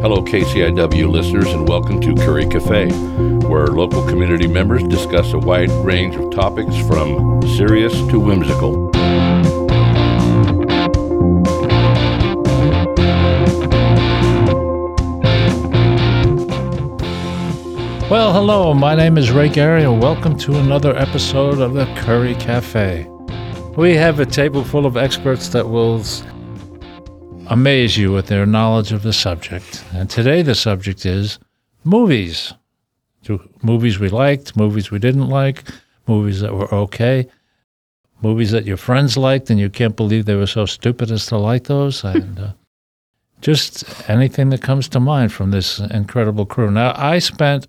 Hello, KCIW listeners, and welcome to Curry Cafe, where local community members discuss a wide range of topics from serious to whimsical. Well, hello, my name is Ray Gary, and welcome to another episode of the Curry Cafe. We have a table full of experts that will amaze you with their knowledge of the subject. And today, the subject is movies. To movies we liked, movies we didn't like, movies that were okay, movies that your friends liked, and you can't believe they were so stupid as to like those, and uh, just anything that comes to mind from this incredible crew. Now, I spent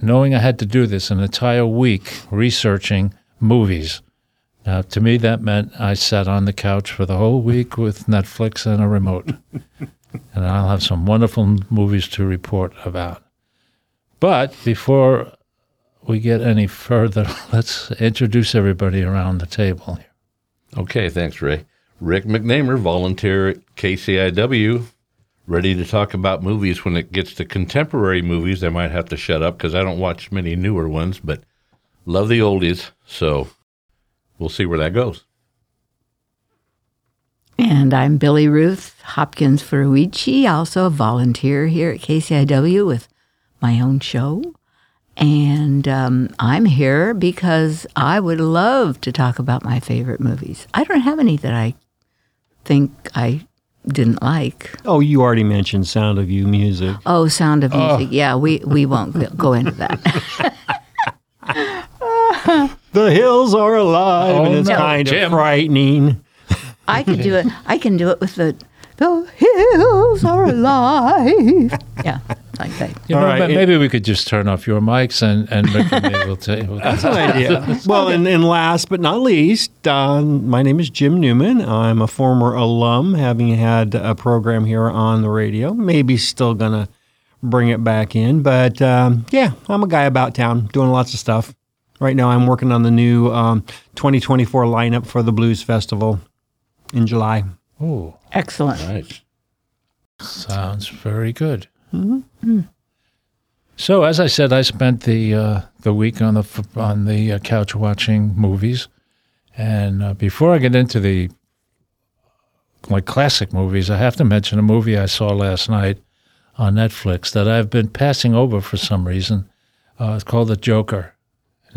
knowing I had to do this an entire week researching movies. Now, to me, that meant I sat on the couch for the whole week with Netflix and a remote. and I'll have some wonderful movies to report about. But before we get any further, let's introduce everybody around the table here. Okay, thanks, Ray. Rick McNamer, volunteer at KCIW, ready to talk about movies. When it gets to contemporary movies, I might have to shut up because I don't watch many newer ones, but love the oldies. So we'll see where that goes. And I'm Billie Ruth Hopkins Furuichi, also a volunteer here at KCIW with my own show. And um, I'm here because I would love to talk about my favorite movies. I don't have any that I think I didn't like. Oh, you already mentioned Sound of You music. Oh, Sound of Music. Yeah, we, we won't go- go into that. The hills are alive, Oh, and it's no, kind Jim. of frightening. I can do it. I can do it with the the hills are alive. Yeah, like that. You know, All right, ma- it- maybe we could just turn off your mics and, and Rick and me will take. That's an idea. well, and, and last but not least, uh, my name is Jim Newman. I'm a former alum, having had a program here on the radio. Maybe still gonna bring it back in, but um, yeah, I'm a guy about town doing lots of stuff. Right now, I'm working on the new um, 2024 lineup for the Blues Festival in July. Oh, Excellent. Nice. sounds very good. So, as I said, I spent the uh, the week on the on the uh, couch watching movies, and uh, before I get into the like classic movies, I have to mention a movie I saw last night on Netflix that I've been passing over for some reason. Uh, it's called The Joker,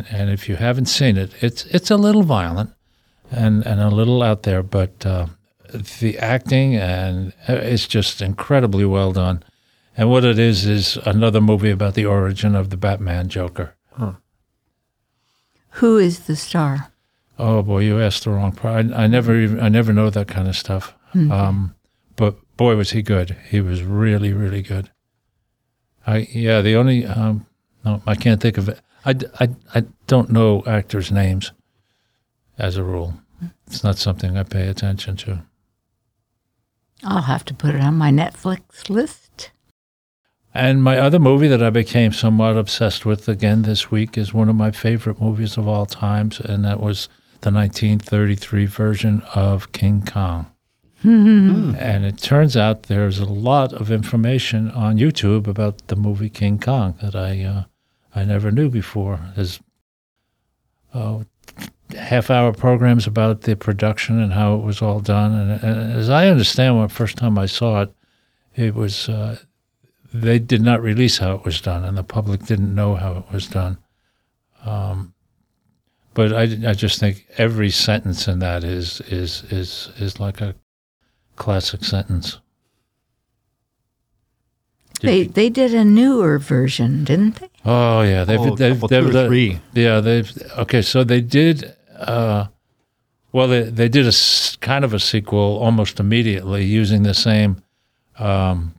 and if you haven't seen it, it's it's a little violent and and a little out there, but uh, the acting and uh, it's just incredibly well done. And what it is is another movie about the origin of the Batman Joker. Who is the star? Oh boy, you asked the wrong part. I, I never even I never know that kind of stuff. Um, but boy, was he good. He was really really good. I yeah. The only um, no, I can't think of it. I, d- I, I don't know actors' names as a rule. It's not something I pay attention to. I'll have to put it on my Netflix list. And my other movie that I became somewhat obsessed with again this week is one of my favorite movies of all times, and that was the 1933 version of King Kong. And it turns out there's a lot of information on YouTube about the movie King Kong that I uh, I never knew before. There's uh, half-hour programs about the production and how it was all done. And, and as I understand, when first time I saw it, it was uh, they did not release how it was done, and the public didn't know how it was done. Um, but I, I just think every sentence in that is is is is like a classic sentence. Did They they did a newer version, didn't they? Oh yeah, they've Oh, a they've, they've two or done- three. Yeah, they've okay. So they did. Uh, well, they they did a kind of a sequel almost immediately using the same um,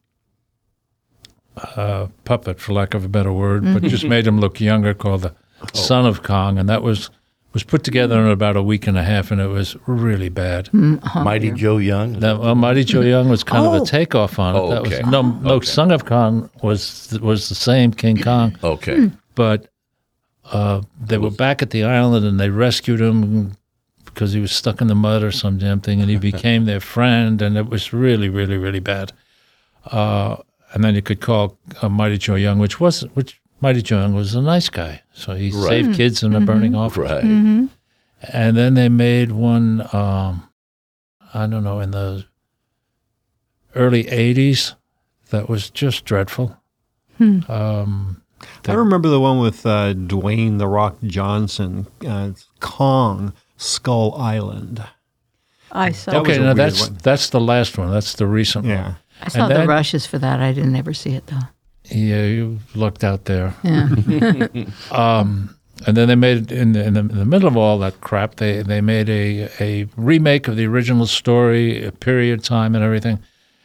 uh, puppet, for lack of a better word, but just made him look younger, called the Son of Kong, and that was was put together in about a week and a half, and it was really bad. Mighty Joe Young. That well, Mighty Joe Young was kind of Oh. a takeoff on it. Oh, that was okay. no, no. Okay. Son of Kong was was the same King Kong, Okay. but uh, they were back at the island and they rescued him because he was stuck in the mud or some damn thing, and he became their friend, and it was really, really, really bad. Uh, and then you could call uh, Mighty Joe Young, which was which Mighty Joe Young was a nice guy, so he Right. saved kids in a burning office. Right. Mm-hmm. And then they made one, um, I don't know, in the early '80s that was just dreadful. Um, I remember the one with uh, Dwayne the Rock Johnson, uh, Kong Skull Island. I saw. That okay, now that's one. that's the last one. That's the recent one. Yeah. I saw and the then- rushes for that. I didn't ever see it though. Yeah, you looked out there. Yeah. Um, and then they made in the, in the in the middle of all that crap, they they made a a remake of the original story, a period time, and everything.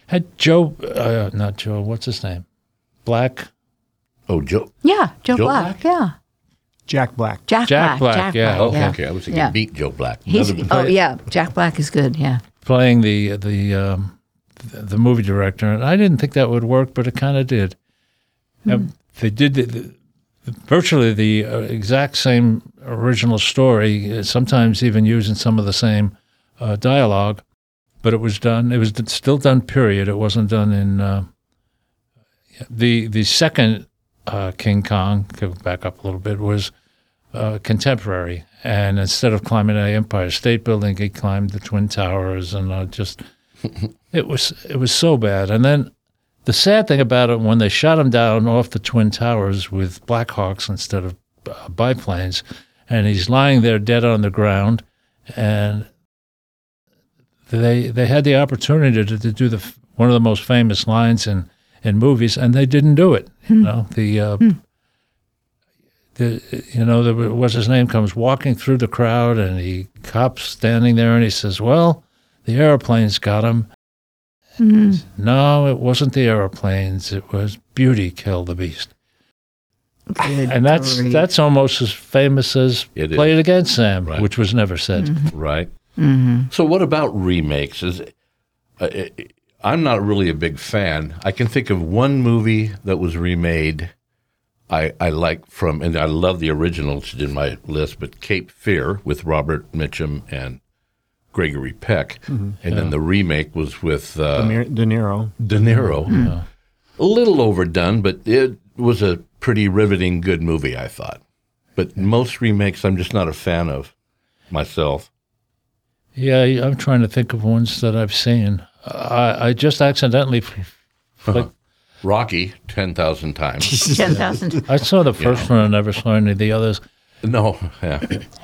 Had Joe, uh, not Joe, what's his name? Black, Oh, Joe. yeah, Joe, Joe Black. Yeah, Jack Black. Jack, Jack Black. Black, yeah, Oh, yeah. okay. I was thinking Yeah. Meet Joe Black. He's, Another- oh yeah, Jack Black is good. Yeah. playing the the um, the, the movie director, and I didn't think that would work, but it kind of did. And they did the, the, virtually the uh, exact same original story, uh, sometimes even using some of the same uh, dialogue, but it was done. It was still done. Period. It wasn't done in uh, the the second uh, King Kong. Go back up a little bit. Was uh, contemporary, and instead of climbing the Empire State Building, he climbed the Twin Towers, and uh, just it was it was so bad. And then the sad thing about it, when they shot him down off the Twin Towers with Blackhawks instead of uh, biplanes, and he's lying there dead on the ground, and they they had the opportunity to, to do the one of the most famous lines in in movies, and they didn't do it. You know the. Uh, the, you know, the, what's his name comes walking through the crowd, and he cops standing there, and he says, "Well, the airplanes got him." Mm. No, it wasn't the airplanes. It was Beauty killed the Beast, Good and that's grief. that's almost as famous as It "Play is. It Again, Sam," Right. which was never said. Right. Mhm. So, what about remakes? Is uh, I'm not really a big fan. I can think of one movie that was remade. I, I like from, and I love the original. It's in my list, but Cape Fear with Robert Mitchum and Gregory Peck, and then the remake was with De uh, Niro- De Niro. De Niro. A little overdone, but it was a pretty riveting, good movie. I thought. But most remakes, I'm just not a fan of myself. Yeah, I'm trying to think of ones that I've seen. I, I just accidentally, f- flicked- Rocky, ten thousand times. ten thousand. I saw the first one. I never saw any of the others. no, yeah.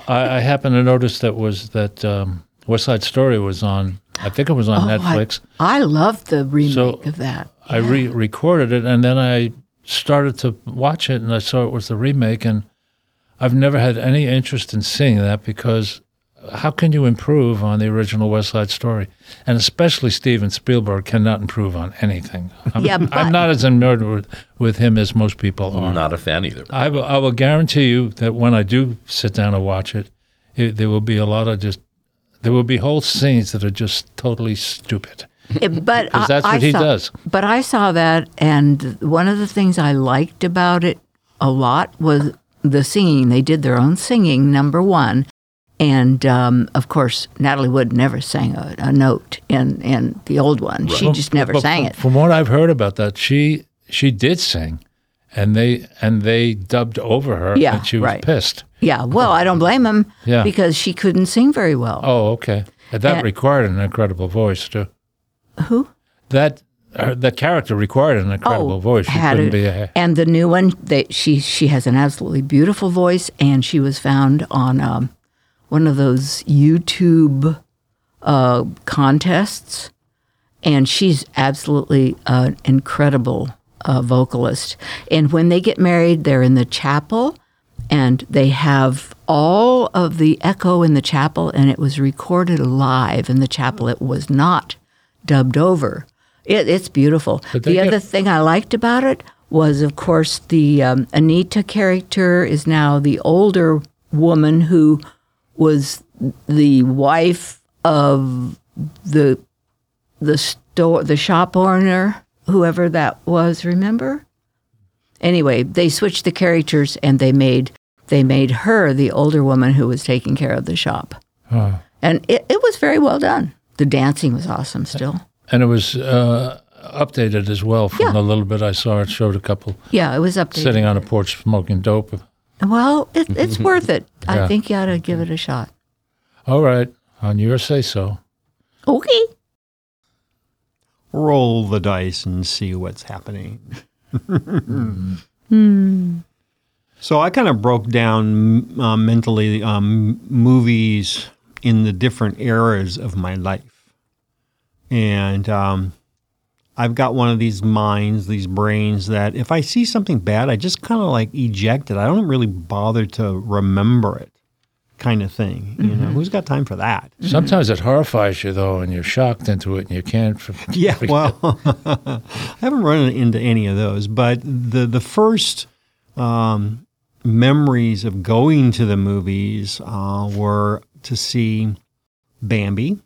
I, I happened to notice that was that um, West Side Story was on. I think it was on oh, Netflix. I, I love the remake So- of that. I re- recorded it and then I started to watch it and I saw it was the remake and I've never had any interest in seeing that because how can you improve on the original West Side Story? And especially Steven Spielberg cannot improve on anything. I'm, Yeah, but- I'm not as enamored with, with him as most people are. I'm not a fan either. I will, I will guarantee you that when I do sit down and watch it, it, there will be a lot of just, there will be whole scenes that are just totally stupid. It- but I- that's I what he saw- does. But I saw that, and one of the things I liked about it a lot was the singing. They did their own singing, number one, and um, of course Natalie Wood never sang a, a note in in the old one. She just never But sang it. From what I've heard about that, she she did sing, and they and they dubbed over her, Yeah, and she was right. pissed. Yeah, well, I don't blame them Yeah. because she couldn't sing very well. Oh, okay. And that And- required an incredible voice too. Who? That her, that character required an incredible voice. She Oh, had be a and the new one, they, she she has an absolutely beautiful voice, and she was found on um, one of those YouTube uh, contests, and she's absolutely an incredible uh, vocalist. And when they get married, they're in the chapel, and they have all of the echo in the chapel, and it was recorded live in the chapel. It was not dubbed over. It, it's beautiful. The get- other thing I liked about it was, of course, the um, Anita character is now the older woman who was the wife of the the store the shop owner, whoever that was. Remember? Anyway, they switched the characters and they made they made her the older woman who was taking care of the shop, Oh. and it, it was very well done. The dancing was awesome. Still, and it was uh, updated as well from Yeah. the little bit I saw. It showed a couple Yeah, it was updated. sitting on a porch smoking dope. Well, it, it's worth it. I Yeah. think you ought to give it a shot. All right, on your say so. Okay. Roll the dice and see what's happening. So I kind of broke down uh, mentally um, movies in the different eras of my life, and um, I've got one of these minds, these brains that if I see something bad, I just kind of like eject it. I don't really bother to remember it, kind of thing. You know, who's got time for that? Sometimes it horrifies you though, and you're shocked into it, and you can't. Yeah, well, I haven't run into any of those, but the the first um, memories of going to the movies uh, were to see Bambi,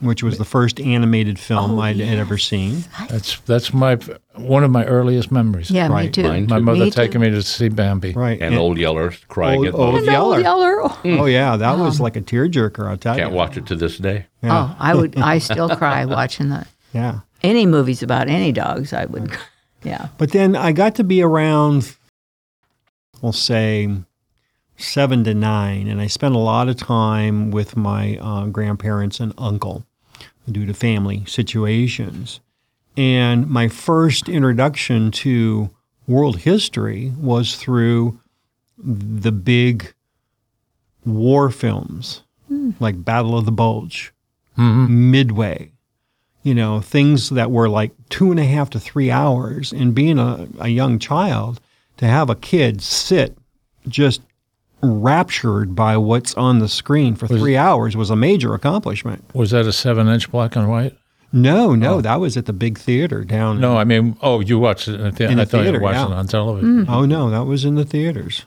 which was the first animated film Oh, I'd had ever seen. That's that's my one of my earliest memories. Yeah, me too. Mine my too. mother Me too. taking me to see Bambi. Right, And Old Yeller crying Old- at Old Old Yeller. Yeller. Oh yeah, that was like a tearjerker. I'll tell Can't you. watch it to this day. Yeah, Oh, I would. I still cry watching that. yeah. Any movies about any dogs, I would. Yeah. But then I got to be around, we'll say, seven to nine, and I spent a lot of time with my uh, grandparents and uncle due to family situations. And my first introduction to world history was through the big war films hmm. like Battle of the Bulge, mm-hmm. Midway, you know, things that were like two and a half to three hours. And being a, a young child, to have a kid sit just raptured by what's on the screen for three hours was a major accomplishment. Was that a seven-inch black and white? No, no, that was at the big theater down. No, I mean, oh, you watched it in the theater. In I the thought theater, you watched yeah. it on television. Oh no, that was in the theaters.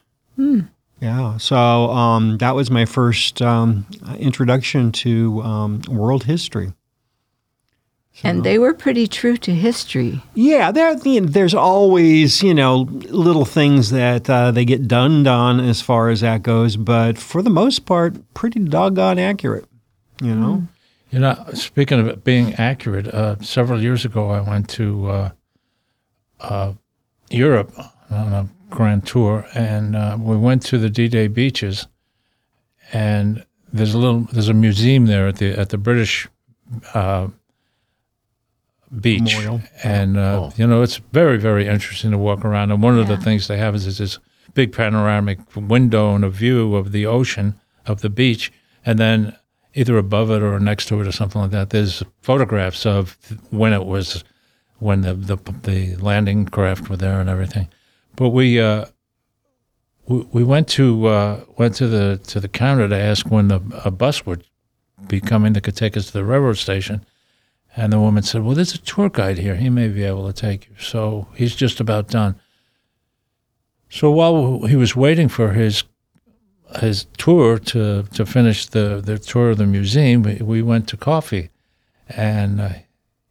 Yeah, so um, that was my first um, introduction to um, world history. And they were pretty true to history. Yeah, there, you know, there's always you know little things that uh, they get dunned on as far as that goes, but for the most part, pretty doggone accurate. You know, You know, speaking of it being accurate, uh, several years ago I went to uh, uh, Europe on a grand tour, and uh, we went to the D-Day beaches, and there's a little there's a museum there at the at the British uh, beach, Memorial. and uh, Oh. you know it's very very interesting to walk around. And one of the things they have is, is this big panoramic window and a view of the ocean of the beach, and then either above it or next to it or something like that. There's photographs of when it was when the the, the landing craft were there and everything. But we uh, we, we went to uh, went to the to the counter to ask when the, a bus would be coming that could take us to the railroad station. And the woman said, "Well, there's a tour guide here. He may be able to take you." So he's just about done. So while he was waiting for his his tour to to finish the the tour of the museum, we, we went to coffee, and uh,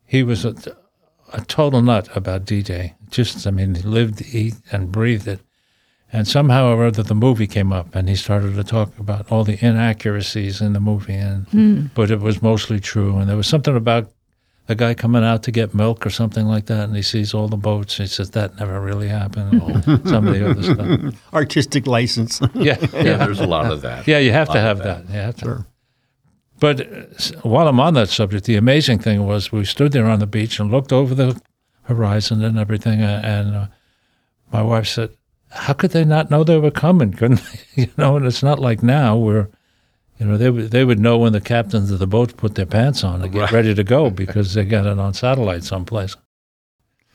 he was a, a total nut about D-Day. Just, I mean, he lived, eat, and breathed it. And somehow or other, the movie came up, and he started to talk about all the inaccuracies in the movie, and but it was mostly true. And there was something about the guy coming out to get milk or something like that, and he sees all the boats. And he says that never really happened. and all- some of the other stuff. artistic license. Yeah, Yeah, yeah, there's a lot of that. yeah. You have to have that. You have to. But uh, while I'm on that subject, the amazing thing was we stood there on the beach and looked over the horizon and everything, and uh, my wife said, "How could they not know they were coming? Couldn't they? you know?" And it's not like now where, you know, they would they would know when the captains of the boats put their pants on to get Right. ready to go because they got it on satellite someplace.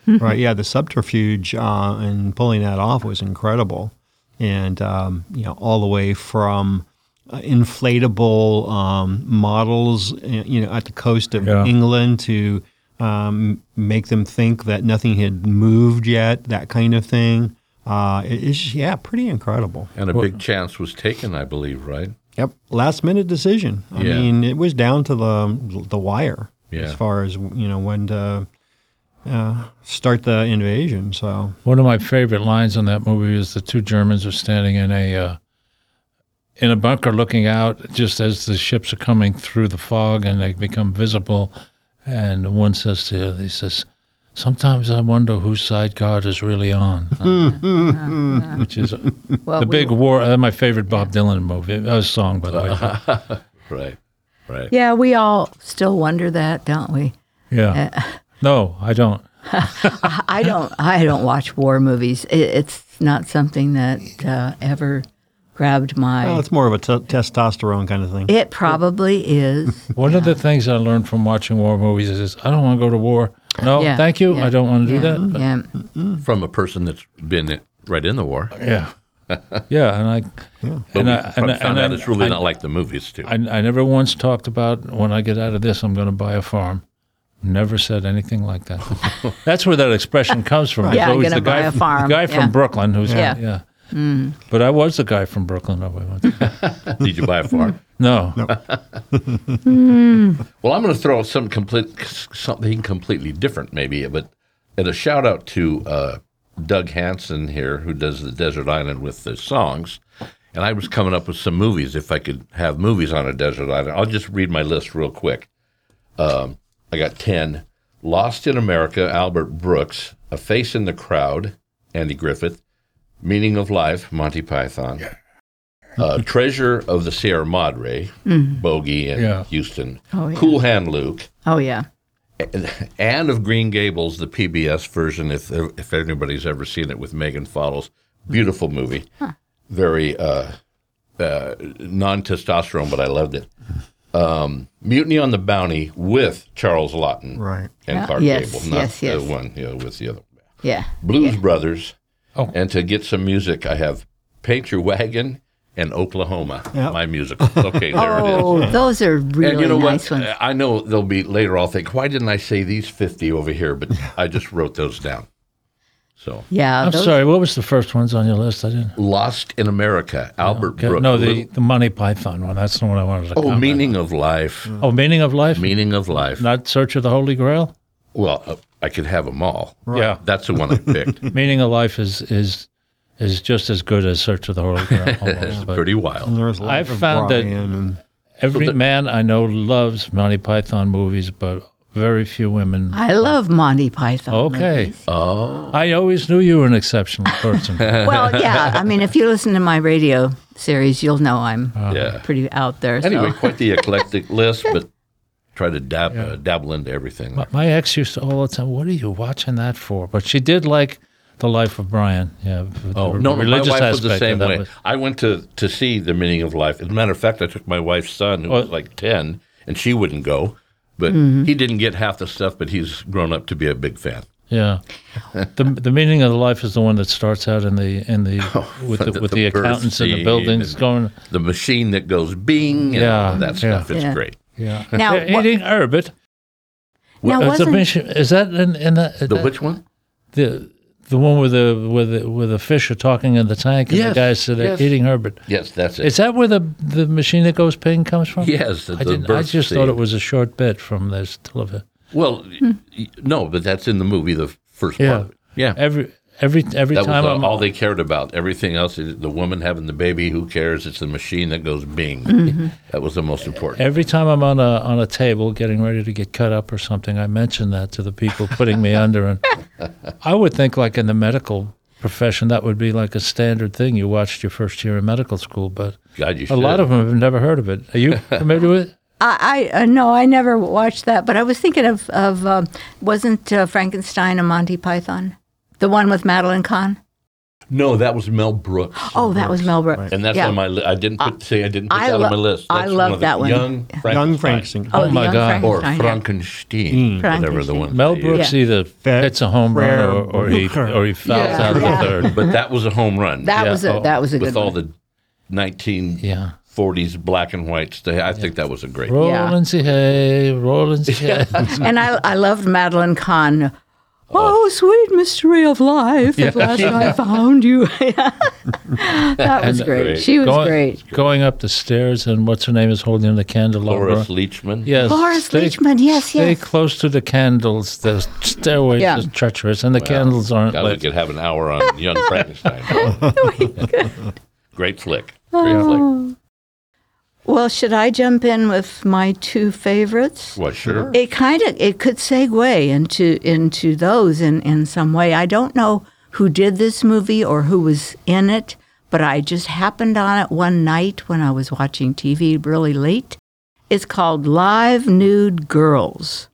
right? Yeah, the subterfuge uh, and pulling that off was incredible, and um, you know all the way from uh, inflatable um, models, uh, you know, at the coast of Yeah. England to um, make them think that nothing had moved yet, that kind of thing. Uh, it's yeah, pretty incredible. And a big chance was taken, I believe, right? Yep, last minute decision. I Yeah. mean, it was down to the the wire Yeah. as far as you know when to uh, start the invasion. So. One of my favorite lines in that movie is the two Germans are standing in a uh, in a bunker looking out just as the ships are coming through the fog and they become visible. And one says to the other, he says, Sometimes I wonder whose side God is really on. Which is Well, the we- big war. Uh, my favorite Bob Dylan movie. That was a song, by the way. Right. Right. Yeah, we all still wonder that, don't we? Yeah. No, I don't. I don't. I don't watch war movies. It, it's not something that uh, ever grabbed my. Well, it's more of a t- testosterone kind of thing. it probably is. One of the things I learned from watching war movies is I don't want to go to war. No, Yeah, thank you. yeah, I don't want to do yeah, that. But Yeah. From a person that's been i- right in the war. Yeah. Yeah, and I But and I, found and, I- and out I- it's really I, not like the movies, too. I, I never once talked about when I get out of this, I'm going to buy a farm. Never said anything like that. That's where that expression comes from. It's Yeah, I'm always gonna the guy, buy a farm. The guy from Brooklyn who's Yeah. yeah. But I was a guy from Brooklyn. No, I wasn't. Did you buy a farm? no. Well, I'm going to throw out some complete, something completely different, maybe, but and a shout out to uh, Doug Hansen here, who does the Desert Island with the songs. And I was coming up with some movies. If I could have movies on a desert island, I'll just read my list real quick. Um, I got ten: Lost in America, Albert Brooks, A Face in the Crowd, Andy Griffith, Meaning of Life, Monty Python, uh, Treasure of the Sierra Madre, Bogey and Yeah. Huston, Oh, yeah. Cool Hand Luke, Oh yeah. Anne of Green Gables, the PBS version, if if anybody's ever seen it with Megan Follows, beautiful movie, very uh, uh, non testosterone, but I loved it. Um, Mutiny on the Bounty with Charles Laughton Right. and Yeah. Clark Yes, Gable, not yes, yes. the one you know, with the other. Yeah. Blues Brothers, Oh. and to get some music, I have Paint Your Wagon and Oklahoma, Yep. my musical. Okay, there it is. Oh, those are really And you know nice what? ones. I know there'll be later. I'll think, why didn't I say these fifty over here? But I just wrote those down. So, Yeah. I'm those- sorry. What was the first ones on your list? I didn't. Lost in America, Albert Okay. Brooks. No, the, Little- the Monty Python one. That's the one I wanted to oh, comment. meaning of life, Oh, meaning of life. meaning of life. Not Search of the Holy Grail. well, uh, I could have them all. Yeah. That's the one I picked. Meaning of life is is is just as good as Search of the Holy Grail. it's almost, pretty wild. I've Life of found that- and Every man I know loves Monty Python movies, but very few women. I love Monty Python. Okay. movies. Oh, I always knew you were an exceptional person. Well, yeah. I mean, if you listen to my radio series, you'll know I'm uh, yeah. pretty out there. So. Anyway, quite the eclectic list, but try to dab, uh, dabble into everything. My- My ex used to all the time, what are you watching that for? But she did like The Life of Brian. Yeah. Oh re- no, my religious wife was the same way. was- I went to to see the meaning of life. As a matter of fact, I took my wife's son, who was Oh. like ten, and she wouldn't go. But Mm-hmm. he didn't get half the stuff. But he's grown up to be a big fan. Yeah. the The meaning of the life is the one that starts out in the in the with the, the- with the the, accountants in the buildings and- going. The machine that goes bing, and Yeah, all that stuff. yeah. It's Yeah. great. Yeah. Now, They're what- eating herbit. Now, Uh, wasn't- mission- is that in, in the, The which one? the the one where the where the where the fish are talking in the tank and Yes, the guys said they're yes. eating herbit? Yes, that's it. Is that where the the machine that goes ping comes from? yes, the, I the didn't. I just scene. thought it was a short bit from this television. Well, y- y- no, but that's in the movie. The first Yeah. part. Of. Yeah. Every every every That was time uh, I'm all they cared about. Everything else is the woman having the baby. Who cares? It's the machine that goes bing. Mm-hmm. That was the most important. Every time I'm on a on a table getting ready to get cut up or something, I mention that to the people putting me under, and I would think like in the medical profession that would be like a standard thing. You watched your first year in medical school, but God, you a lot of them have never heard of it. Are you familiar with it? I, I uh, no, I never watched that, but I was thinking of of um, wasn't uh, Frankenstein a Monty Python, the one with Madeline Kahn? No, that was Mel Brooks. Oh, that was Mel Brooks. And that's yeah. on my list. I didn't put say I didn't put I that lo- on my list. I That's love of the that one. Young Young Frankenstein. Frankenstein. Oh, Oh, my Young God. Or Frankenstein, yeah. Frankenstein, Mm. whatever the one. Mel Brooks use. either That hits a home run or, or he Booker. or he fouls Yeah. out of Yeah. the third. But that was a home run. That Yeah, was a oh, that was a good one with all one. the 1940s Yeah. black and white stuff. I think that was a great. Rolling yeah. hay, rolling hay. and I I loved Madeline Kahn. Oh, oh, sweet mystery of life! At last I found you. that was uh, great. Great. She was going, great. Going up the stairs and what's her name is holding the candelabra. Cloris Leachman. Yes. Cloris stay- Leachman, yes, Stay yes. close to the candles. The stairways Yeah. is treacherous, and the candles aren't God, we could have an hour on Young Frankenstein. Great flick. Oh. Great Oh. flick. Well, should I jump in with my two favorites? Well, sure. It kind of it could segue into into those in in some way. I don't know who did this movie or who was in it, but I just happened on it one night when I was watching TV really late. It's called Live Nude Girls.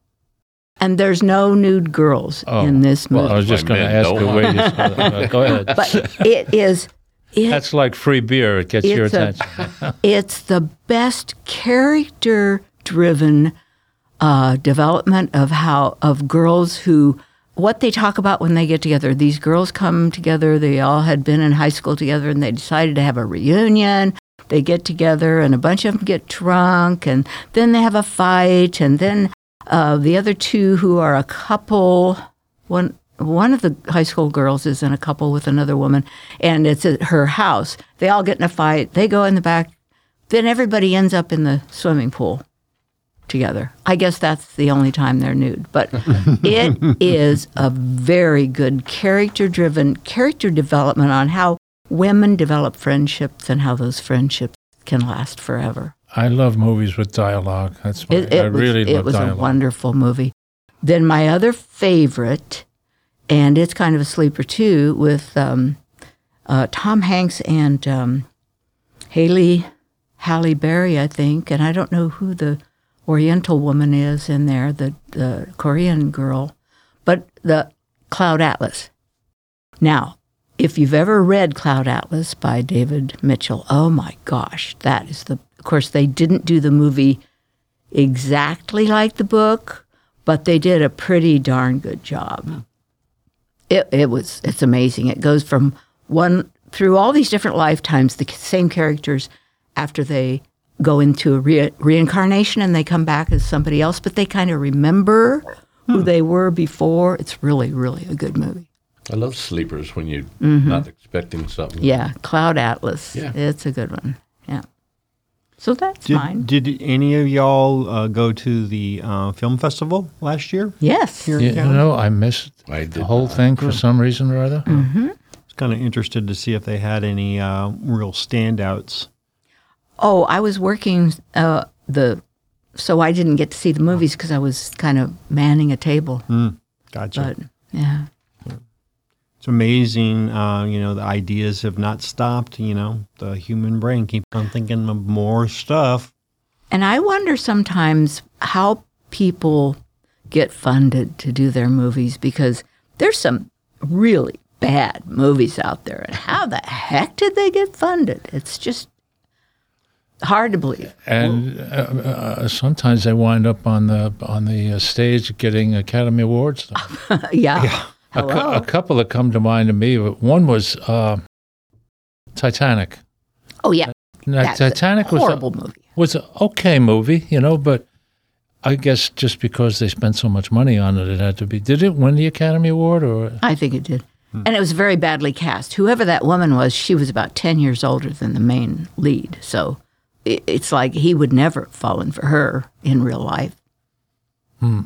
And there's no nude girls in this movie. Oh, Well, I was just going to ask no. you where you saw that. Uh, Go ahead. but it is it, That's like free beer. It gets your It's a- attention. it's the best character driven uh, development of how of girls who what they talk about when they get together these girls come together they all had been in high school together and they decided to have a reunion they get together and a bunch of them get drunk and then they have a fight and then uh, the other two who are a couple one one of the high school girls is in a couple with another woman and it's at her house they all get in a fight they go in the back then everybody ends up in the swimming pool together. I guess that's the only time they're nude. But it is a very good character driven character development on how women develop friendships and how those friendships can last forever. I love movies with dialogue. That's my, It, it I was, really it love was a wonderful movie. Then my other favorite, and it's kind of a sleeper too, with um, uh, Tom Hanks and um, Haley Halle Berry, I think, and I don't know who the Oriental woman is in there, the the Korean girl, but the Cloud Atlas. Now, if you've ever read Cloud Atlas by David Mitchell, oh my gosh, that is the. Of course, they didn't do the movie exactly like the book, but they did a pretty darn good job. It, it was it's amazing. It goes from one through all these different lifetimes, the same characters after they go into a re- reincarnation and they come back as somebody else, but they kind of remember who they were before. It's really, really a good movie. I love sleepers when you're not expecting something. Mm-hmm. Yeah, Cloud Atlas. Yeah. It's a good one. Yeah. So that's Did, mine. did any of y'all uh, go to the uh, film festival last year? Yes. Here Yeah, in you know, I missed I the whole not. thing for some reason or other. Mm-hmm. I was kind of interested to see if they had any uh, real standouts. Oh, I was working uh, the, so I didn't get to see the movies because I was kind of manning a table. Gotcha. But yeah, It's amazing. Uh, you know, the ideas have not stopped. You know, the human brain keeps on thinking of more stuff. and I wonder sometimes how people get funded to do their movies because there's some really bad movies out there, and how the heck did they get funded? It's just hard to believe. And uh, uh, sometimes they wind up on the on the uh, stage getting Academy Awards. yeah. A, cou- Hello. a couple that come to mind to me. One was uh, Titanic. oh yeah. Now, That's a Titanic was a, horrible movie. was an okay movie, you know, but I guess just because they spent so much money on it, it had to be. Did it win the Academy Award or? I think it did. And it was very badly cast. Whoever that woman was, she was about 10 years older than the main lead. So it, it's like he would never have fallen for her in real life.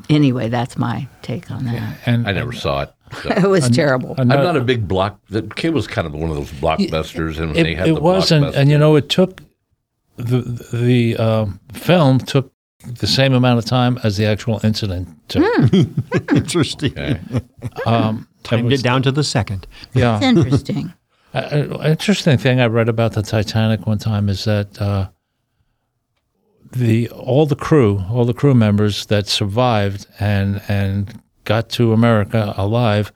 Anyway, that's my take on that. And I never saw it. So. It was terrible. I'm not a big block. The kid was kind of one of those blockbusters, and when they It, had it the wasn't, blockbuster- and you know, it took the the um, film took the same amount of time as the actual incident. took. Interesting. Okay. Um, it Timed was- it down to the second. yeah. It's interesting. Uh, interesting thing I read about the Titanic one time is that uh, the all the crew, all the crew members that survived and and got to America alive,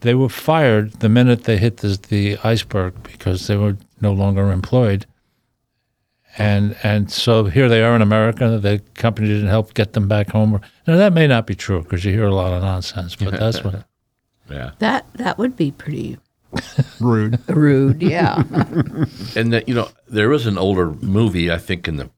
they were fired the minute they hit the, the iceberg because they were no longer employed. And and so here they are in America. The company didn't help get them back home. Now that may not be true because you hear a lot of nonsense, but that's what. yeah. That that would be pretty Rude. rude. Yeah. And that you know, there was an older movie, I think, in the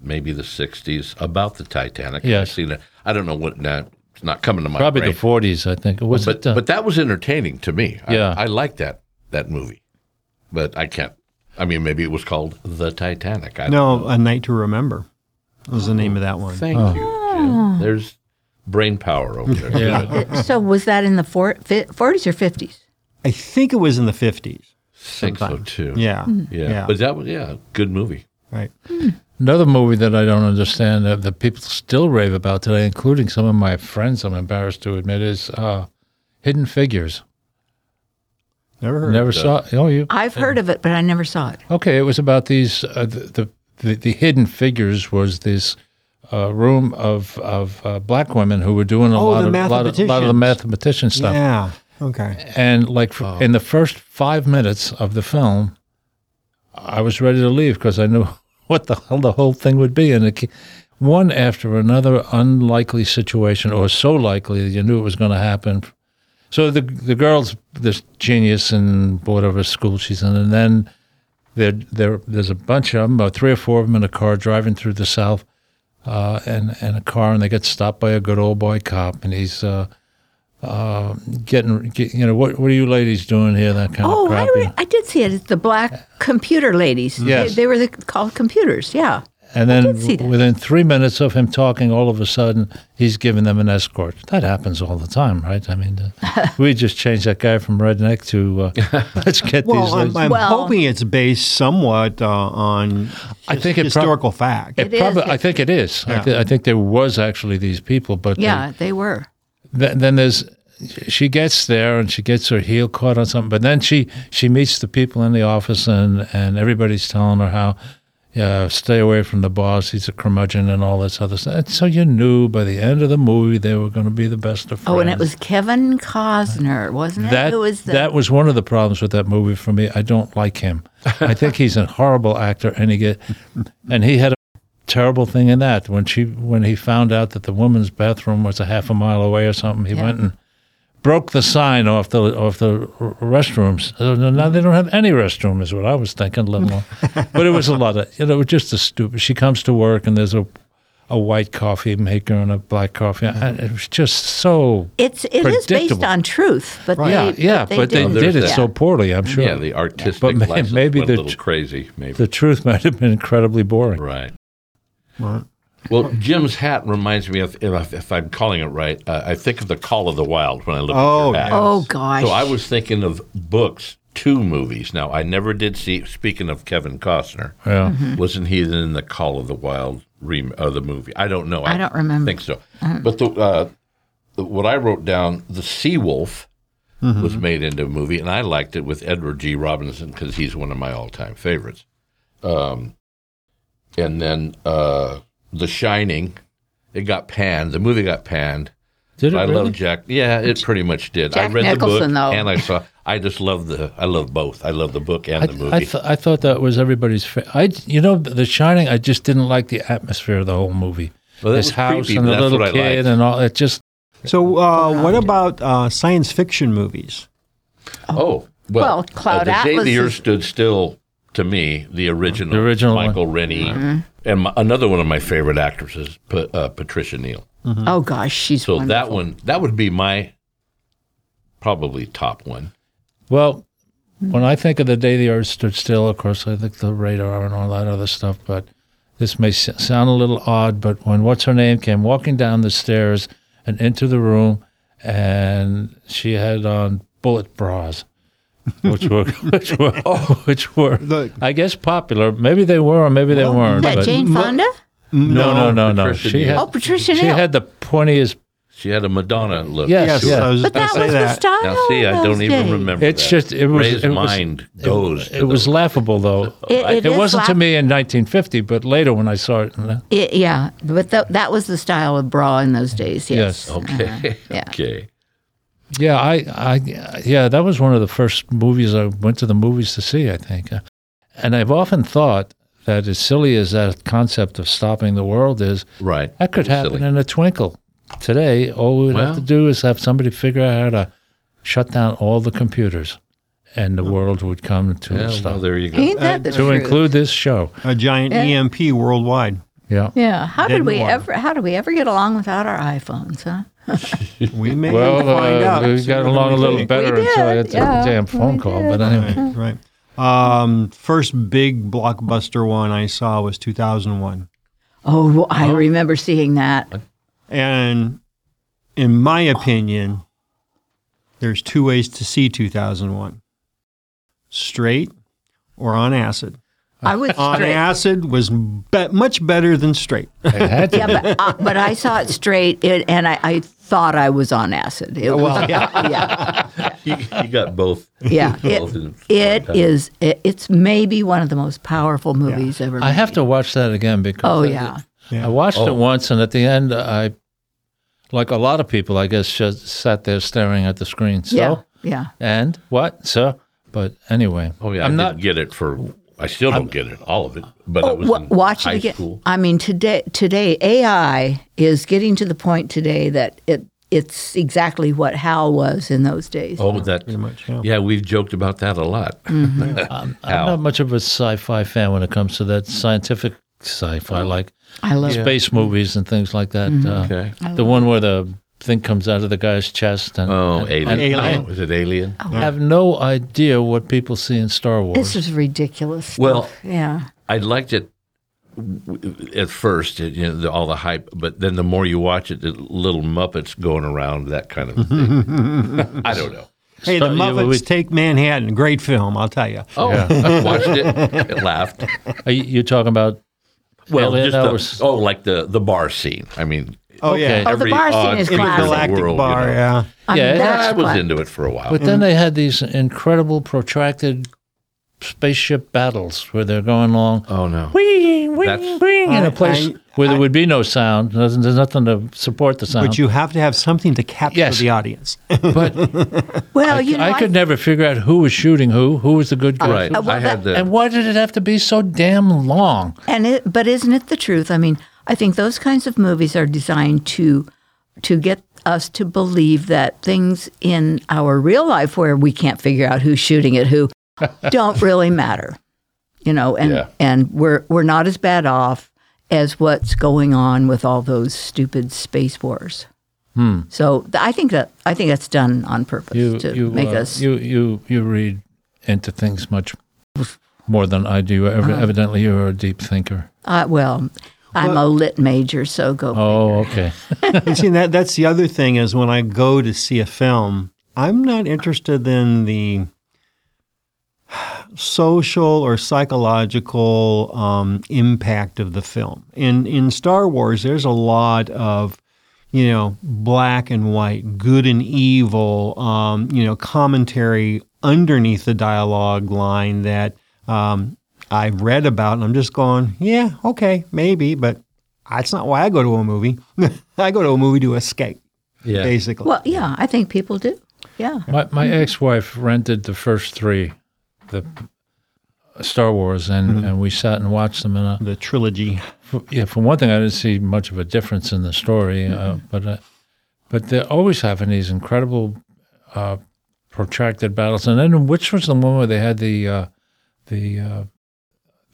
maybe the '60s about the Titanic. Yes. I've seen it. I don't know what. Now, it's not coming to my Probably brain. the 40s, I think. Was but it? uh, but that was entertaining to me. Yeah. I, liked that that movie, but I can't. I mean, maybe it was called the Titanic. I No, know. A Night to Remember was the name of that one. Thank you, Jim. Ah. There's brain power over there. yeah. Uh, so was that in the four, fi- 40s or 50s? I think it was in the 50s. I think so too. Yeah. Hmm. yeah. Yeah. But that was yeah, good movie. Right. Hmm. Another movie that I don't understand that, that people still rave about today, including some of my friends, I'm embarrassed to admit, is uh, Hidden Figures. Never heard. Never of saw it. Oh, you? I've heard of it, but I never saw it. Okay, it was about these. Uh, the, the, the the Hidden Figures was this uh, room of of uh, black women who were doing a Oh, lot of lot of, lot of the mathematician stuff. Yeah. Okay. And like f in the first five minutes of the film, I was ready to leave because I knew what the hell the whole thing would be. And it, one after another unlikely situation, or so likely that you knew it was going to happen. So the the girl's this genius in whatever school she's in, and then there there there's a bunch of them, about three or four of them in a car driving through the South, uh, and and a car, and they get stopped by a good old boy cop, and he's. Uh, uh, getting, get, you know, what what are you ladies doing here? That kind Oh, of I, crappy. re- I did see it. It's the black computer ladies. Yes. They, they were the, called computers. Yeah. and then did within three minutes of him talking, all of a sudden he's giving them an escort. That happens all the time, right? I mean, uh, we just changed that guy from redneck to uh, let's get these. Well, I'm, ladies. I'm Well- hoping it's based somewhat uh, on I think it prob- historical fact. It It is. probably, I think it is. I, th- I think there was actually these people, but they- Yeah, they were. Th- then there's she gets there and she gets her heel caught on something but then she she meets the people in the office and and everybody's telling her how yeah stay away from the boss he's a curmudgeon and all this other stuff. And so you knew by the end of the movie they were going to be the best of friends Oh, and it was Kevin Costner, wasn't it? that Who was the, that was one of the problems with that movie for me. I don't like him. I think he's a horrible actor and he get and he had a terrible thing in that when she when he found out that the woman's bathroom was a half a mile away or something he Yeah. went and broke the sign off the off the restrooms. Uh, Now they don't have any restroom, is what I was thinking. Let alone, but it was a lot of you know, it was just a stupid. She comes to work and there's a a white coffee maker and a black coffee. And it was just so It's it is based on truth, but yeah, they, yeah. But they, didn't- did it yeah. so poorly. I'm sure. Yeah, the artistic But may- maybe went the a little crazy, maybe. the truth might have been incredibly boring. right. Right. Well, Jim's hat reminds me of, if, if I'm calling it right, uh, I think of the Call of the Wild when I look Oh, at your hat. yeah. Oh gosh. So I was thinking of books, two movies. Now, I never did see, speaking of Kevin Costner, Yeah. Mm-hmm. wasn't he in the Call of the Wild rem- uh, the movie? I don't know. I don't remember. think so. But the, uh, the, what I wrote down, The Sea Wolf was made into a movie, and I liked it with Edward G. Robinson because he's one of my all time favorites. Um, and then uh, The Shining, it got panned. The movie got panned. Did it I really? love Jack. Yeah, it pretty much did. I Jack read the Nicholson, book though. and I saw. I just love the. I love both. I love the book and I, the movie. I, th- I thought that was everybody's. Fa- I, you know, The Shining. I just didn't like the atmosphere of the whole movie. Well, this house creepy, and the little kid and all. It just So, uh, what about uh, science fiction movies? oh Well, well. Cloud uh, the day Atlas the Earth is- stood still. To me, the original, The original one. Michael Rennie, Mm-hmm. and my, another one of my favorite actresses, Pa- uh, Patricia Neal. Oh gosh, she's So wonderful. that one, that would be my probably top one. Well, when I think of the day the Earth stood still, of course, I think the radar and all that other stuff. But this may s- sound a little odd, but when what's her name came walking down the stairs and into the room, and she had on bullet bras, which were which were which were The- I guess popular. Maybe they were, or maybe they weren't. that but Jane Fonda. no, no, no, no. Patricia She Neal. had Oh, Patricia she Neal. had the pointiest. She had a Madonna look. Yes, Yes, yeah. I was but going that to say was the that. style. Now, see, of I those don't even days. remember. It's that. just it was Ray's it was mind goes. it was the- laughable though. It- it It, is wasn't to laugh- me in 1950, but later when I saw it, uh, It- yeah, but that that was the style of bra in those days. Yes. Yes. okay. yeah. Okay. Yeah, I, I, yeah, that was one of the first movies I went to the movies to see. I think, Uh, and I've often thought that as silly as that concept of stopping the world is, Right. that could happen silly. in a twinkle. Today, all we would have to do is have somebody figure out how to shut down all the computers, and the world would come to a stop. well, there you go. Ain't that the to truth? include this show, A giant EMP worldwide. Yeah. Yeah. How Dead did we in the water. ever? How did we ever get along without our iPhones? Huh? We may Well, find uh, out. we got along a little think. better We until I did, got the yeah, damn phone we call. did. But anyway, Right, right. Um, first big blockbuster one I saw was 2001. Oh, well, I remember seeing that. And in my opinion, there's two ways to see 2001 straight or on acid. I was on straight. acid was be- much better than straight. Had to Yeah, but, uh, but I saw it straight, it, and I, I thought I was on acid. It was, yeah, yeah, You, you got both. yeah. both It, it is. It, it's maybe one of the most powerful movies ever. I have to watch that again because Oh I- yeah. I watched Oh. it once, and at the end, I, like a lot of people, I guess, just sat there staring at the screen. So, Yeah. Yeah. and what? So, but anyway, Oh yeah, I'm I not. didn't get it for. I still don't get it, all of it. But Oh, it was wa- in watch it again. school. I mean, today, today AI is getting to the point today that it it's exactly what HAL was in those days. Oh, that Pretty much, yeah. yeah, we've joked about that a lot. I'm How? not much of a sci-fi fan when it comes to that scientific sci-fi, like I love it. space movies and things like that. Uh, Okay. The one where the thing comes out of the guy's chest. And, Oh, and- Alien. and Alien. Was it Alien? Oh. I have no idea what people see in Star Wars. This is ridiculous. Well- stuff. yeah. I liked it at first, it, you know, the, all the hype, but then the more you watch it, the little Muppets going around, that kind of thing. I don't know. Hey, the So, yeah, Muppets we- Take Manhattan. Great film, I'll tell you. Oh, I watched it, laughed. Are you, you talking about? Well, Alien, just the, was- oh, like the the bar scene. I mean, Oh, Okay. yeah. Oh, the bar scene odd is creature in the classic. Intergalactic world, bar, you know. yeah. I Yeah, mean, that's I was what- into it for a while. But then they had these incredible protracted spaceship battles where they're going along, oh no, wing, wing, That's- wing, in I- a place I- where there would be no sound. There's, there's nothing to support the sound. But you have to have something to capture Yes. the audience. but Well, I, you know, I could never figure out who was shooting who, who was the good guy, right? Uh, well, I had the and why did it have to be so damn long? And it, but isn't it the truth? I mean, I think those kinds of movies are designed to to get us to believe that things in our real life where we can't figure out who's shooting at who don't really matter. You know, and Yeah. and we're we're not as bad off as what's going on with all those stupid space wars. Hmm. So th- I think that I think that's done on purpose You to you make uh, us. you you you read into things much more than I do. Ev- Uh-huh. Evidently, you're a deep thinker. uh, well, I'm a lit major, so go. Oh, okay. and see, that that's the other thing is when I go to see a film, I'm not interested in the social or psychological um, impact of the film. In in Star Wars, there's a lot of you know black and white, good and evil, um, you know commentary underneath the dialogue line that um, I've read about, and I'm just going, yeah, okay, maybe, but that's not why I go to a movie. I go to a movie to escape, yeah. basically. Well, yeah, I think people do. Yeah. My my ex-wife rented the first three, the Star Wars, and, Mm-hmm. and we sat and watched them. And uh, the trilogy. for, yeah, for one thing, I didn't see much of a difference in the story, uh, Mm-hmm. but uh, but they're always having these incredible uh, protracted battles. And then which was the one where they had the uh, the uh,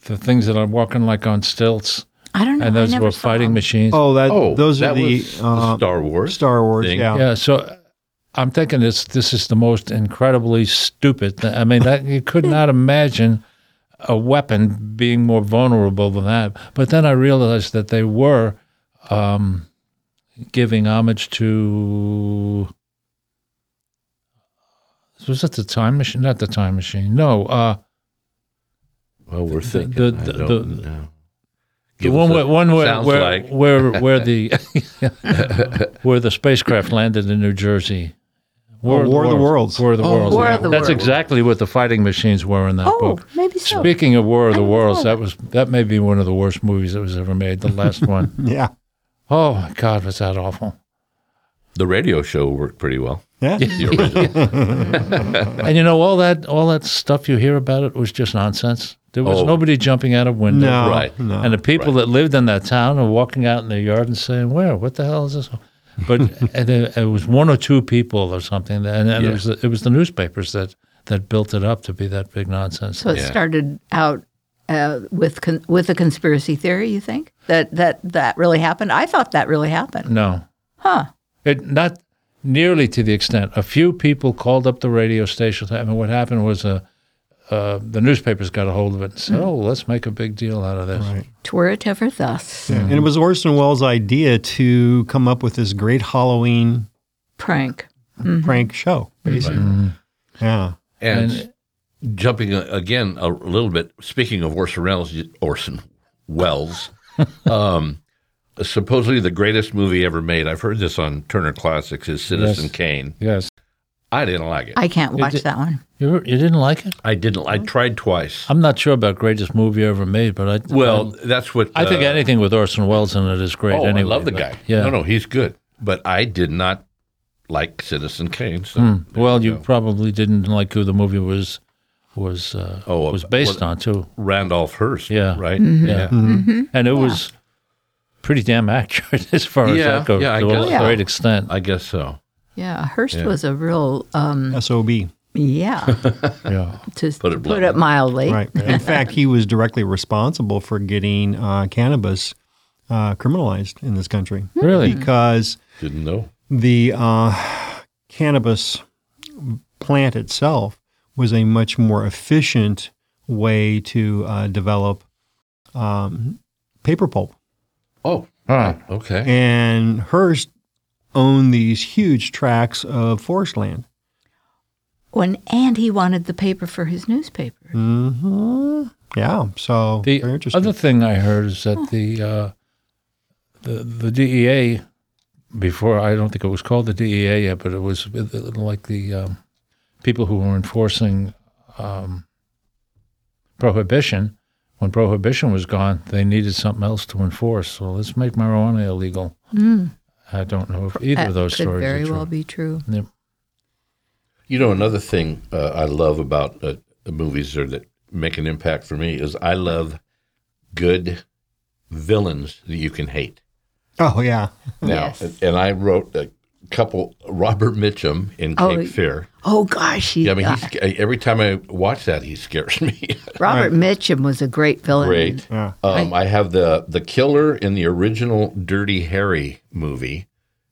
the things that are walking like on stilts, I don't know. and I those never were fighting them. machines. Oh, that Oh, those are the, was uh, Star Wars. Star Wars. thing. Yeah. Yeah, so I'm thinking this this is the most incredibly stupid. Thing. I mean, that, you could not imagine a weapon being more vulnerable than that. But then I realized that they were um, giving homage to. Was it the time machine? Not the time machine. No, uh, Well, we're thinking. the- I the- don't the- know. the one a- where, one where where, like. where where the where the spacecraft landed in New Jersey. Oh, War of the Worlds. War of the Oh, Worlds. War of the That's Worlds. exactly what the fighting machines were in that Oh, book. maybe so. Speaking of War of the I didn't Worlds, that. that was that may be one of the worst movies that was ever made. The last one. Yeah. Oh my God, was that awful? The radio show worked pretty well. Yeah. The original. And you know all that all that stuff you hear about it was just nonsense. There was Oh. nobody jumping out of windows. No. Right. No. And the people that lived in that town are walking out in their yard and saying, "Where? What the hell is this?" But and it, it was one or two people or something, and, and Yeah. it was it was the newspapers that that built it up to be that big nonsense. So it Yeah. started out uh, with con- with a conspiracy theory. You think that that that really happened? I thought that really happened. No, Huh? it not nearly to the extent. A few people called up the radio station. I mean, what happened was uh, uh, the newspapers got a hold of it and said, "Oh, let's make a big deal out of this." Right. Twere it ever thus. And it was Orson Welles' idea to come up with this great Halloween Prank. prank show, basically. Yeah. And, And jumping again a little bit. Speaking of Orson Welles, Orson Welles, um, supposedly the greatest movie ever made. I've heard this on Turner Classics. Is Citizen Yes. Kane. Yes. I didn't like it. I can't watch did- that one. You, you didn't like it? I didn't. I tried twice. I'm not sure about greatest movie ever made, but I Well, that's what I think uh, anything with Orson Welles in it is great. Oh, anyway, I love the but- guy. Yeah. No, no, he's good. But I did not like Citizen Kane. So Hmm. Well, you go. probably didn't like who the movie was was uh, Oh, was uh, based well- on too. Randolph Hearst. Yeah. Right. Yeah, Mm-hmm. and it was pretty damn accurate as far as Yeah, that goes yeah, I to a guess. great extent. I guess so. Yeah, Hearst Yeah. was a real, um, SOB. yeah, yeah. to Put it put it mildly. Right. In fact, he was directly responsible for getting uh, cannabis uh, criminalized in this country Really? because Didn't know. the uh, cannabis plant itself was a much more efficient way to uh, develop um, paper pulp. Oh, Huh. okay. And Hearst owned these huge tracts of forest land. When and he wanted the paper for his newspaper. Mm-hmm. Yeah. So The very interesting. other thing I heard is that the uh, the the DEA before I don't think it was called the DEA yet, but it was like the um, people who were enforcing um, prohibition. When prohibition was gone, they needed something else to enforce. So let's make marijuana illegal. I don't know if either That of those could stories very are true. well be true. Yep. You know, another thing uh, I love about uh, the movies or that make an impact for me is I love good villains that you can hate. oh yeah. Now, Yes. and I wrote a couple. Robert Mitchum in Cape Oh, Fear. Oh gosh, he, Yeah, I mean, uh, every time I watch that, he scares me. Robert Mitchum was a great villain. Great. Yeah. Um, I have the the killer in the original Dirty Harry movie.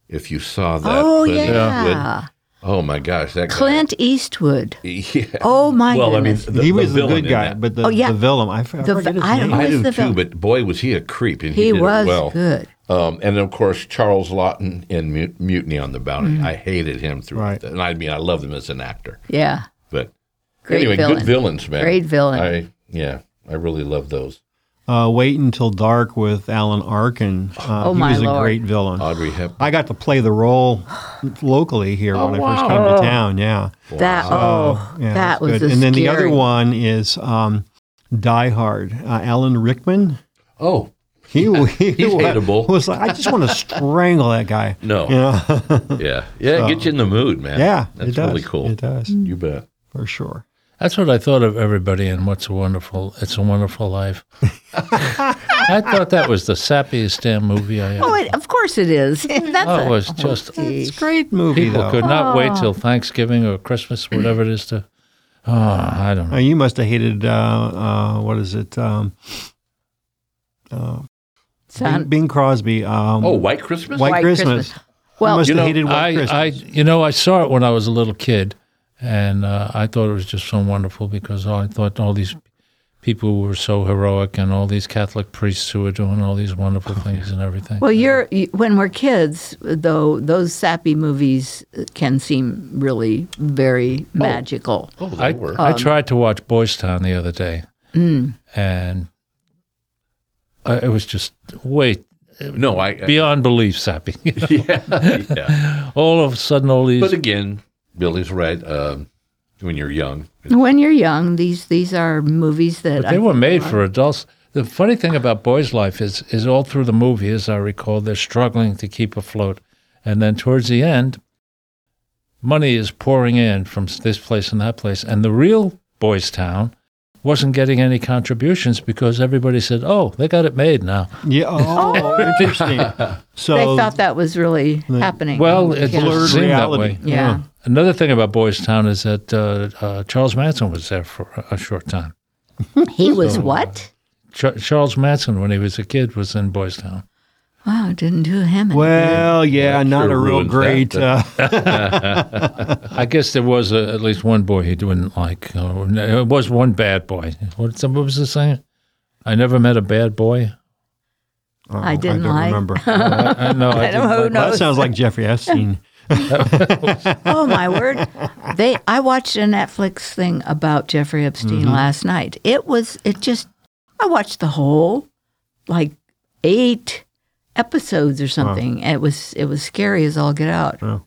If you saw that, Oh Clint yeah, Eastwood. Oh my gosh, that guy. Clint Eastwood. Yeah. Oh my well, I mean, goodness. the, he was the, villain good guy, but the, Oh, yeah. the villain, I, f- I The forget his vi- I don't name. know. I was do the too, villain? but boy, was he a creep, and he, he did was it well. good. Um, and of course, Charles Laughton in Mu- Mutiny on the Bounty. I hated him through, Right. and I mean, I love him as an actor. Yeah, But Great anyway, villain. good villains, man. Great villain. I yeah, I really love those. Uh, Wait Until Dark with Alan Arkin. Uh, Oh, he was a Lord. great villain. Audrey Hepburn. I got to play the role locally here when I first came to town. Yeah. that oh, yeah, that was And then the other one is um, Die Hard. Uh, Alan Rickman. Oh He, he He's was, hateable. was like, I just want to strangle that guy. no, You know? yeah, yeah, it gets you in the mood, man. yeah, that's it does. really cool. It does, You bet. for sure. That's what I thought of everybody in What's a Wonderful It's a Wonderful Life. I thought that was the sappiest damn movie I ever. Oh, it, of course it is. That's Oh, it a- was just It's a great movie, people though. could not wait Oh. till Thanksgiving or Christmas, whatever it is to. Oh, I don't know. you must have hated, uh, uh, what is it? Um, uh, Bing, Bing Crosby. Um, Oh, White Christmas. White, White Christmas. Christmas. Well, you must you have know, hated White I, I, you know, I saw it when I was a little kid, and uh, I thought it was just so wonderful because I thought all these people were so heroic, and all these Catholic priests who were doing all these wonderful things and everything. Well, you're you- when we're kids, though those sappy movies can seem really very magical. Oh, they I, were. I tried to watch Boys Town the other day, and I, it was just way no, I. beyond belief sappy. yeah, yeah. all of a sudden, all these But again, Billie's right. Um, when you're young, When you're young, these these are movies that But they I were made are- for adults. The funny thing about Boy's Life is, is all through the movie, as I recall, they're struggling to keep afloat, and then towards the end, money is pouring in from this place and that place, and the real Boys Town wasn't getting any contributions because everybody said, "Oh, they got it made now." Yeah. Oh, interesting. So They thought that was really happening. Well, it Yeah. blurred seemed that way. Yeah. Another thing about Boys Town is that uh, uh, Charles Manson was there for a short time. he was what? Ch- Charles Manson, when he was a kid, was in Boys Town. Wow, didn't do him. Well, yeah, not sure a real great. that, uh, I guess there was a, at least one boy he didn't like. Uh, it was one bad boy. What, what was the saying? I never met a bad boy. I didn't don't like. remember. I, I know. I, I don't didn't know like- knows. that sounds like Jeffrey Epstein. oh my word! They I watched a Netflix thing about Jeffrey Epstein last night. It was it just I watched the whole like eight episodes or something. It was it was scary as all get out. The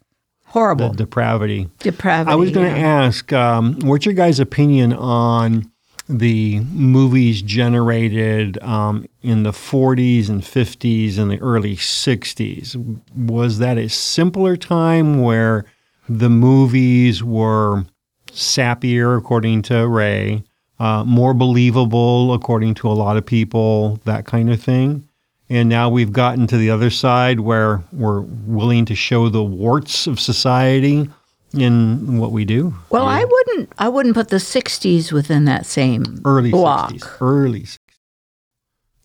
Horrible depravity. depravity. I was going to yeah. ask, um, what's your guys' opinion on the movies generated um, in the 40s and 50s and the early 60s? Was that a simpler time where the movies were sappier, according to Ray, uh, more believable, according to a lot of people, that kind of thing? And now we've gotten to the other side where we're willing to show the warts of society in what we do. Well, I wouldn't I wouldn't put the '60s within that same Early block. 60s. Early 60s.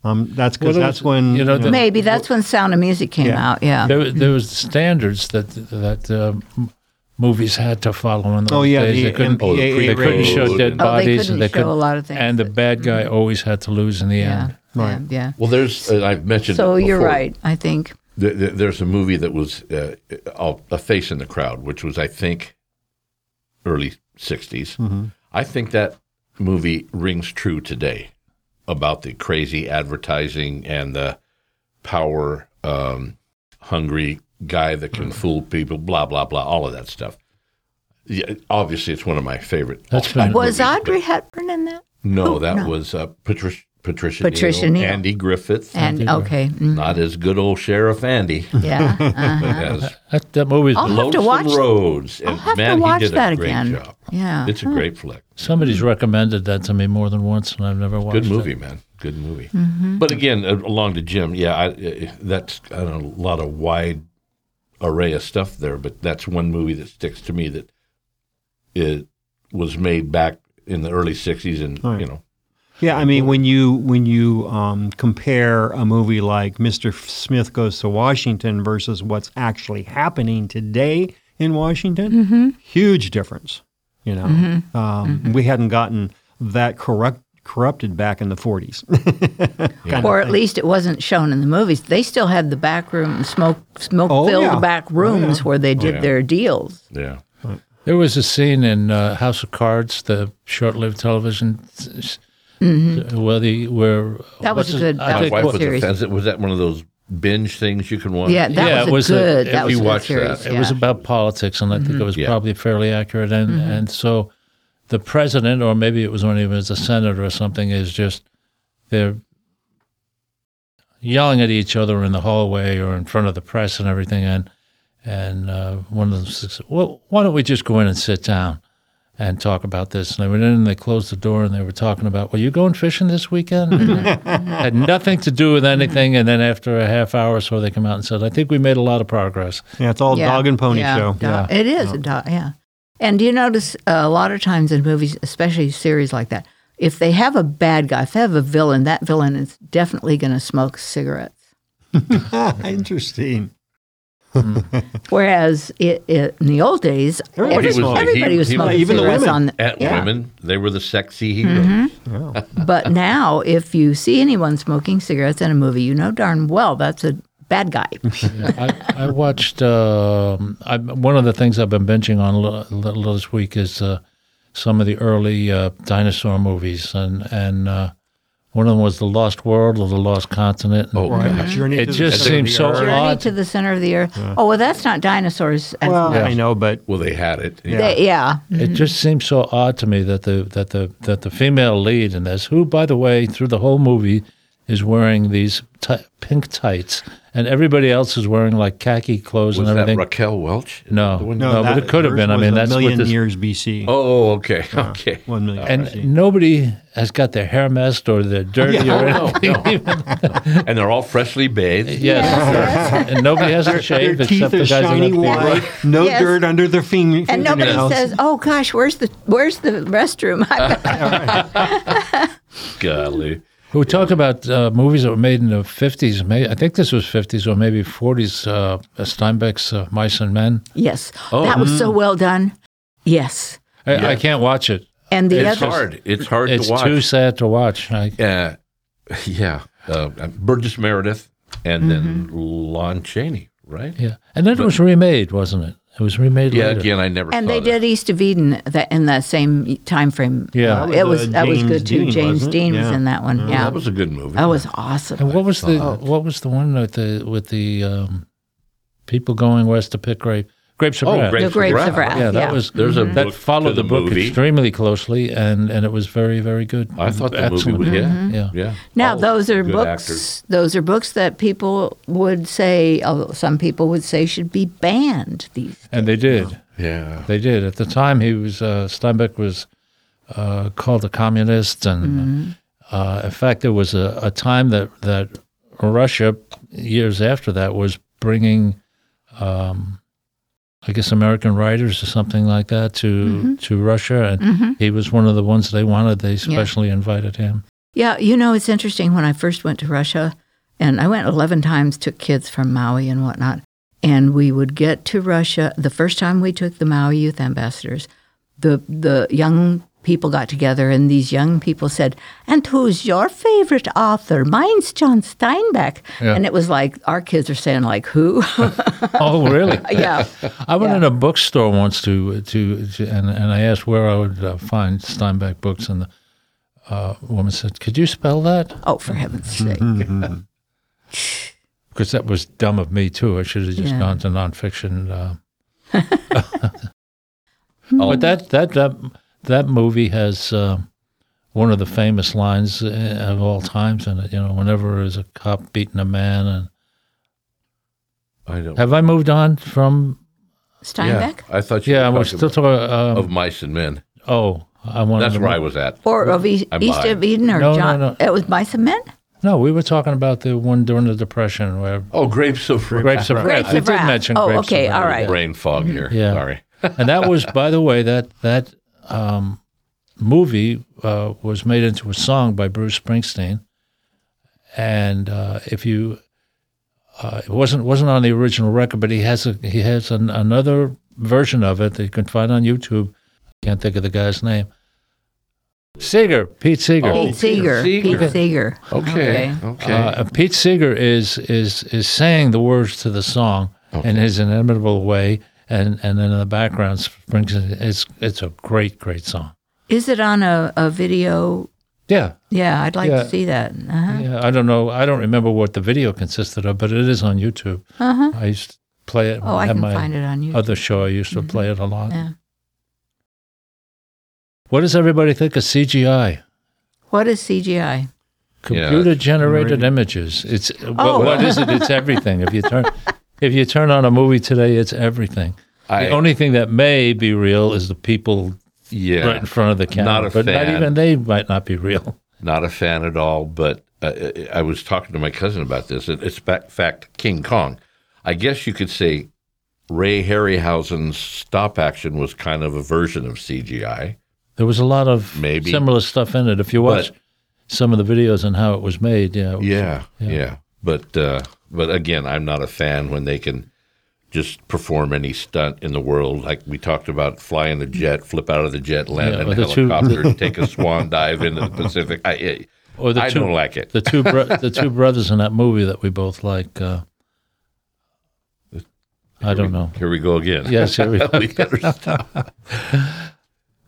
Um, that's because Well, that's was- when you know, the- Maybe that's when Sound of Music came Yeah. out. Yeah. There, there was standards that that uh, m- movies had to follow in those Oh, yeah, days. the they couldn't, MPAA they couldn't rating. show dead Oh, they bodies, couldn't and they show couldn't- lot of things And the bad guy always had to lose in the yeah. end. Yeah. Yeah. Well, there's uh, I've mentioned. So it you're right. I think. Th- th- There's a movie that was uh, a a face in the crowd, which was I think early '60s. Mm-hmm. I think that movie rings true today about the crazy advertising and the power um, hungry guy that Mm-hmm. can fool people. Blah blah blah. All of that stuff. Yeah, obviously, it's one of my favorite. That's all-time Was movies, Audrey Hepburn in that? No, that no. was uh, Patricia. Patricia, Patricia Neal, Neal. Andy Griffith, And okay, mm, not as good old Sheriff Andy yeah. uh-huh. That, that movie's I'll have to watch- Roads. And I'll have man, to watch he did that a great again. job. Yeah. It's a great flick. somebody's recommended that to me more than once, and I've never watched it. Good it. movie, man. Good movie. Mm-hmm. But again, uh, along to Jim, yeah, I, uh, that's I know, a lot of wide array of stuff there. But that's one movie that sticks to me that it was made back in the early '60s, and Right. you know, Yeah, I mean, when you when you um, compare a movie like Mr. Smith Goes to Washington versus what's actually happening today in Washington, huge difference. You know, um, we hadn't gotten that corrupt corrupted back in the 40s. or at least it wasn't shown in the movies. They still had the back room, smoke smoke Oh, filled yeah. back rooms where they did yeah. their deals. yeah. There was a scene in uh, House of Cards, the short-lived television, s- where the where Mm-hmm. That was a good- I that My think wife was was series. offended. Was that one of those binge things you can watch? Yeah, that Yeah, was, it was a a- good. it- that we was a good watched series. that. It was about politics, and I think it was Yeah. probably fairly accurate. And Mm-hmm. and so the president, or maybe it was when he was a senator or something, is just they're yelling at each other in the hallway or in front of the press and everything. And and uh, one of them says, "Well, why don't we just go in and sit down?" And talk about this, and they went in and they closed the door, and they were talking about, "Well, you going fishing this weekend?" Had nothing to do with anything. And then after a half hour or so, they come out and said, "I think we made a lot of progress." yeah, it's all Yeah, dog and pony yeah, show. dog- It is a dog, yeah. And do you notice uh, a lot of times in movies, especially series like that, if they have a bad guy, if they have a villain, that villain is definitely going to smoke cigarettes. Interesting. Whereas it, it, in the old days, Everybody every- was like- everybody he- was he- smoking even the women. on the, At yeah. women, they were the sexy heroes. Mm-hmm. But now, if you see anyone smoking cigarettes in a movie, you know darn well that's a bad guy. I, I watched um, I, one of the things I've been binging on a little, little this week is uh, some of the early uh, dinosaur movies, and and uh, one of them was The Lost World or The Lost Continent. and Oh, gosh. Journey It to the just center seems so. Journey odd. to the center of the earth. Oh well, that's not dinosaurs. Well, much. I know, but Well, they had it. They- yeah. It just seems so odd to me that the that the that the female lead in this, who by the way, through the whole movie, is wearing these ti pink tights, and everybody else is wearing like khaki clothes Was and everything. that everything. Raquel Welch? no, The one- no, but it could have been. I was mean, a that's million what this, years BC. Oh, okay, okay. One million. and BC. nobody has got their hair messed or they're dirty or No, anything. no. and they're all freshly bathed. Yes, and nobody has to Their shave teeth except the are guys shiny the white, no Yes. dirt under their finger, And nobody fingernails. says, "Oh gosh, where's the where's the restroom?" Golly. We talk about uh, movies that were made in the 50s. May, I think this was 50s or maybe 40s. Uh, Steinbeck's uh, Mice and Men. yes, Oh. that was so well done. Yes, I, I can't watch it. and the It's other hard. It's hard It's to watch. It's too sad to watch. I, Uh, yeah. Uh, Burgess Meredith and then Mm-hmm. Lon Chaney, right? yeah, and then it was remade, wasn't it? It was remade Yeah, later. again, I never. And saw they that. did East of Eden that in that same time frame. Yeah. Uh, it was, was uh, that was James good too. Dean, James wasn't it? Dean was Yeah. in that one. Yeah, That was a good movie. that was awesome. And what was the what was the one with the with the um, people going west to pick grape grapes of Oh, wrath? Grapes the Grapes of of Wrath. Wrath. Yeah, that was There's a that followed the, the book movie. extremely closely, and and it was very very good. I thought the Excellent. movie was yeah, Mm-hmm. Yeah. yeah. Now All those are books. actors. Those are books that people would say. Oh, some people would say should be banned. These. and they did. Yeah, They did. At the time, he was uh, Steinbeck was uh, called a communist, and uh, in fact, there was a, a time that that Russia, years after that, was bringing, um, I guess, American writers or something like that to mm-hmm. to Russia, and mm-hmm. he was one of the ones they wanted. They specially invited him. Yeah, you know, it's interesting. When I first went to Russia, and I went 11 times, took kids from Maui and whatnot, and we would get to Russia. The first time we took the Maui youth ambassadors, the, the young people got together, and these young people said, And who's your favorite author? Mine's John Steinbeck. Yeah. And it was like, our kids are saying, like, who? Oh, really? yeah. I went Yeah. in a bookstore once to to, to and, and I asked where I would uh, find Steinbeck books, and the uh, woman said, "Could you spell that?" Oh, for heaven's sake. Because that was dumb of me too. I should have just Yeah. gone to nonfiction. Uh, Oh, but that that that that movie has uh, one of the famous lines uh, of all times in it. You know, whenever there's a cop beating a man, and I don't. have I moved on from? Steinbeck? Yeah, I thought you. Yeah, were we're talking still talking. Um, of mice and men. oh, I want. That's where I was at. Or of East, I'm East lying. of Eden or No, no, John? no. It was Mice and Men? No, we were talking about the one during the Depression where Oh, grapes of Grapes of Grapes Wrath. We of did Wrath. mention Oh, Grapes of okay, Wrath. all right. brain fog here. Yeah. Sorry. and that was, by the way, that that um, movie uh, was made into a song by Bruce Springsteen. And uh, if you, uh, it wasn't wasn't on the original record, but he has a he has an, another version of it that you can find on YouTube. Can't think of the guy's name. Seeger, Pete Seeger. Oh, Pete Seeger. Pete Pete Seeger. Seeger. Okay. Okay. Uh, Pete Seeger is is is saying the words to the song in his inimitable way, and and then in the background, Springsteen. It's it's a great great song. Is it on a, a video? Yeah, Yeah, I'd like Yeah. to see that. Uh-huh. yeah. I don't know. I don't remember what the video consisted of, but it is on YouTube. Uh-huh. I used to play it. when Oh, I can my find it on YouTube. Other show, I used to play it a lot. Yeah. What does everybody think of CGI? What is CGI? Computer generated images. It's what, what is it? It's everything. If you turn if you turn on a movie today, it's everything. I- the only thing that may be real is the people yeah. right in front of the camera. Not a but not even they might not be real. Not a fan at all, but uh, I was talking to my cousin about this. It's in fact King Kong. I guess you could say Ray Harryhausen's stop action was kind of a version of CGI. There was a lot of Maybe. similar stuff in it. If you watch But- some of the videos and how it was made, yeah, it was- Yeah, yeah. But uh, but again, I'm not a fan when they can just perform any stunt in the world. Like we talked about, fly in the jet, flip out of the jet, land Yeah, in a the two- helicopter, take a swan dive into the Pacific. I, I, Or the I two, don't like it. the two bro- the two brothers in that movie that we both like. Uh, I don't know. Here we go again. Yes, here we go.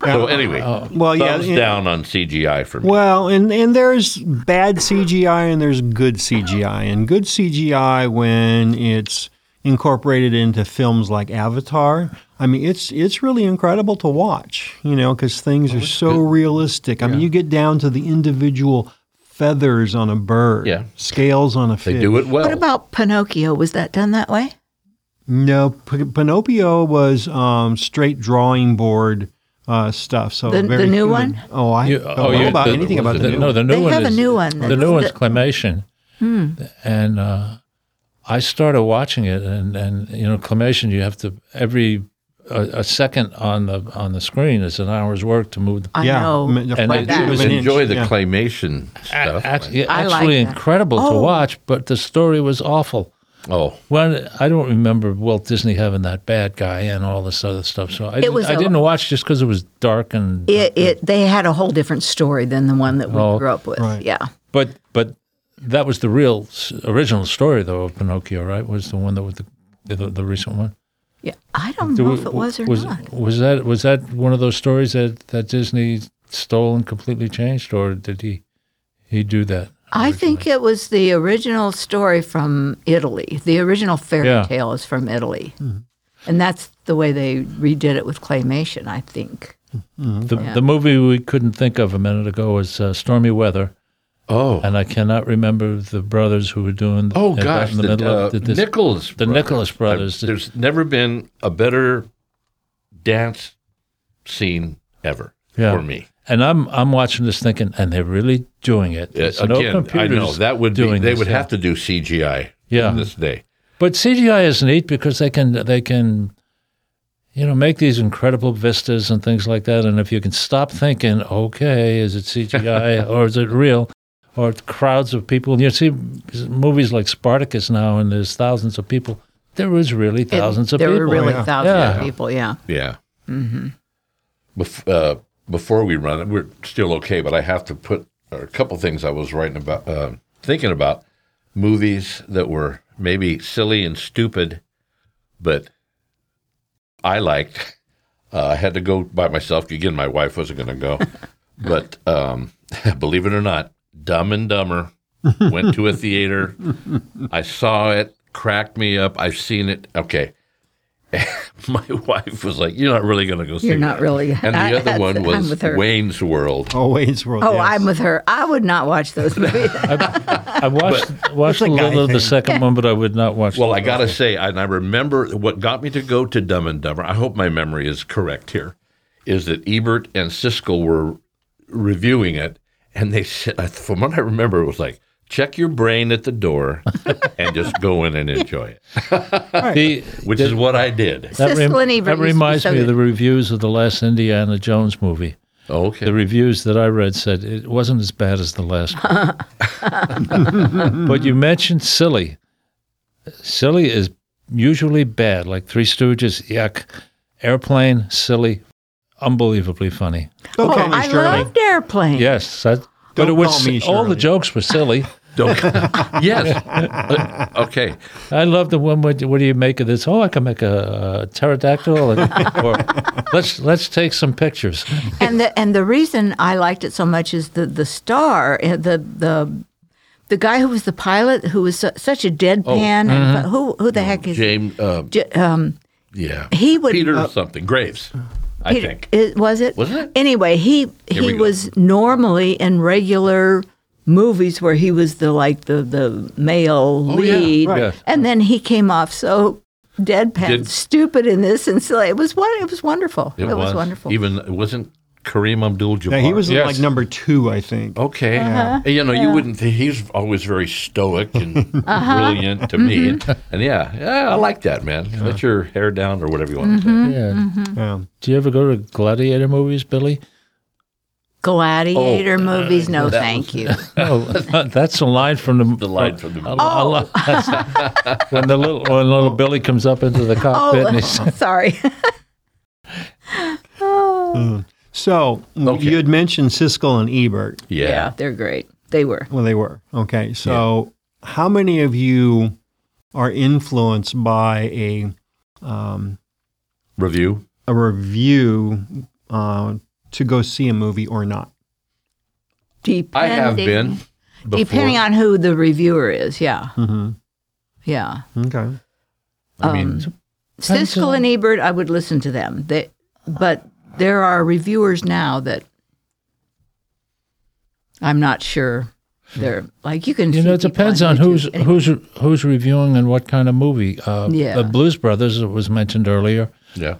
We better stop. so anyway, Well, yeah, thumbs yeah. down on CGI for me. Well, and and there's bad CGI and there's good CGI. And good CGI when it's incorporated into films like Avatar. I mean, it's it's really incredible to watch, you know, because things are so realistic. I mean, you get down to the individual feathers on a bird, Yeah. scales on a fish. They do it well. What about Pinocchio? Was that done that way? No, P- Pinocchio was um, straight drawing board uh, stuff. So The- the new few- one? Oh, I You- don't oh, know you- about the- anything about the, the, new no, one. the new They one have a is new one the that's- new one's that- claymation, and uh, I started watching it, and and you know claymation, you have to every a, a second on the on the screen is an hour's work to move. The, I yeah, know. And fraction I do of always an inch, enjoy the yeah. claymation stuff. actually, I like actually that. incredible to Oh. watch, but the story was awful. Oh, Well, I don't remember Walt Disney having that bad guy and all this other stuff. So I, It was I a- didn't watch just because it was dark and. It, it they had a whole different story than the one that we Oh, grew up with. right. Yeah. But but that was the real original story though of Pinocchio, right? Was the one that was the the, the recent one. Yeah, I don't Do know we- if it was or was, not. Was that was that one of those stories that, that Disney stole and completely changed, or did he he do that? I think it was the original story from Italy. The original fairy Yeah. tale is from Italy. And that's the way they redid it with claymation, I think. The, Yeah. the movie we couldn't think of a minute ago was uh, Stormy Weather, Oh, and I cannot remember the brothers who were doing. oh that gosh, in the, the, middle uh, of the, this- Nicholas, the Nicholas brothers. I- there's never been a better dance scene ever Yeah. for me. And I'm I'm watching this thinking, and they're really doing it. There's no Again, I computers know that would be. They this, would yeah. have to do CGI. Yeah. in this day. But CGI is neat because they can they can, you know, make these incredible vistas and things like that. And if you can stop thinking, okay, is it CGI or is it real? Or crowds of people. You see movies like Spartacus now, and there's thousands of people. There was really thousands of there people. There were really yeah. thousands Yeah. of people, yeah. Yeah. Mm-hmm. Bef- uh, before we run it, we're still okay, but I have to put a couple things I was writing about, uh, thinking about movies that were maybe silly and stupid, but I liked. Uh, I had to go by myself. Again, my wife wasn't going to go, but um, believe it or not, Dumb and Dumber went to a theater. I saw it, cracked me up. I've seen it. Okay. My wife was like, "You're not really going to go see You're that." not really. And the I- other one was with her. Wayne's World. Oh, Wayne's World. Oh, yes. I'm with her. I would not watch those movies. I watched watched It's a a little of the second one, but I would not watch. Well, I got to say, and I remember what got me to go to Dumb and Dumber. I hope my memory is correct here. Is that Ebert and Siskel were reviewing it, and they said, from what I remember, it was like, check your brain at the door and just go in and enjoy it, The- which is what I did. that, Siskel and Ebert that used to be reminds so me of the reviews of the last Indiana Jones movie. Okay. The reviews that I read said it wasn't as bad as the last one. but you mentioned silly. Silly is usually bad, like Three Stooges, yuck. Airplane, silly, unbelievably funny. Don't oh, I loved Airplane. Yes, that, but Don't it was call me all the jokes were silly. Don't, yes. Uh, okay. I love the one. What, what do you make of this? Oh, I can make a, a pterodactyl, and, or let's let's take some pictures. and the and the reason I liked it so much is the the star, uh, the the the guy who was the pilot, who was su- such a deadpan. and who who the heck is James. Uh, J- um, yeah. he would Peter something. Graves. I Peter- think. it- was it? Wasn't it? Anyway, he Here he was normally in regular movies where he was the like the the male Oh, yeah, lead, right. and then he came off so deadpan, Did- stupid in this, and silly. It was one. It was wonderful. It, was. wonderful. Even it wasn't Kareem Abdul-Jabbar. Yeah, he was Yes. like number two, I think. Okay. Uh-huh. You know, you wouldn't think he's always very stoic and Uh-huh. brilliant to me. Mm-hmm. And yeah, yeah, I like that, man. Let your hair down or whatever you want to Mm-hmm. say. Yeah. Yeah. Do you ever go to gladiator movies, Billie? Gladiator Oh, movies, no, that thank you. Oh, that's a line from the The line from the a- movie. a li- that's- when the little when little Billy comes up into the cockpit and he's Oh, sorry. So Okay. you had mentioned Siskel and Ebert. yeah. Yeah. they're great. They were. Well, they were. Okay. So how many of you are influenced by a um, Review. a review uh, to go see a movie or not? Depending, I have been. Before. Depending on who the reviewer is, yeah. Mm-hmm. Yeah. Okay. I mean, Um, Siskel and Ebert, I would listen to them. They, but there are reviewers now that I'm not sure. They're like you can. you know it depends on YouTube. who's Anyway, who's who's reviewing and what kind of movie. Uh, Yeah. the Blues Brothers that was mentioned earlier, yeah.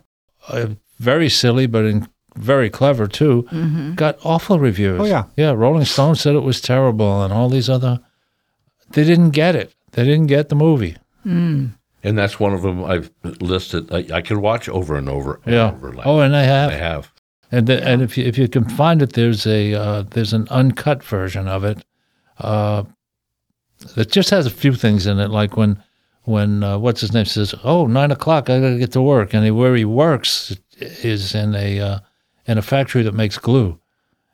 uh, very silly but in, very clever too. Mm-hmm. Got awful reviews. Oh, yeah. yeah. Rolling Stone said it was terrible, and all these other. They didn't get it. They didn't get the movie. And that's one of them I've listed. I, I could watch over and over and Yeah. over. Like, Oh, and they have. I have. And the, and if you if you can find it, there's a uh, there's an uncut version of it. Uh, that just has a few things in it, like when when uh, what's his name says, "Oh, nine o'clock, I gotta get to work," and he, where he works is in a uh, in a factory that makes glue,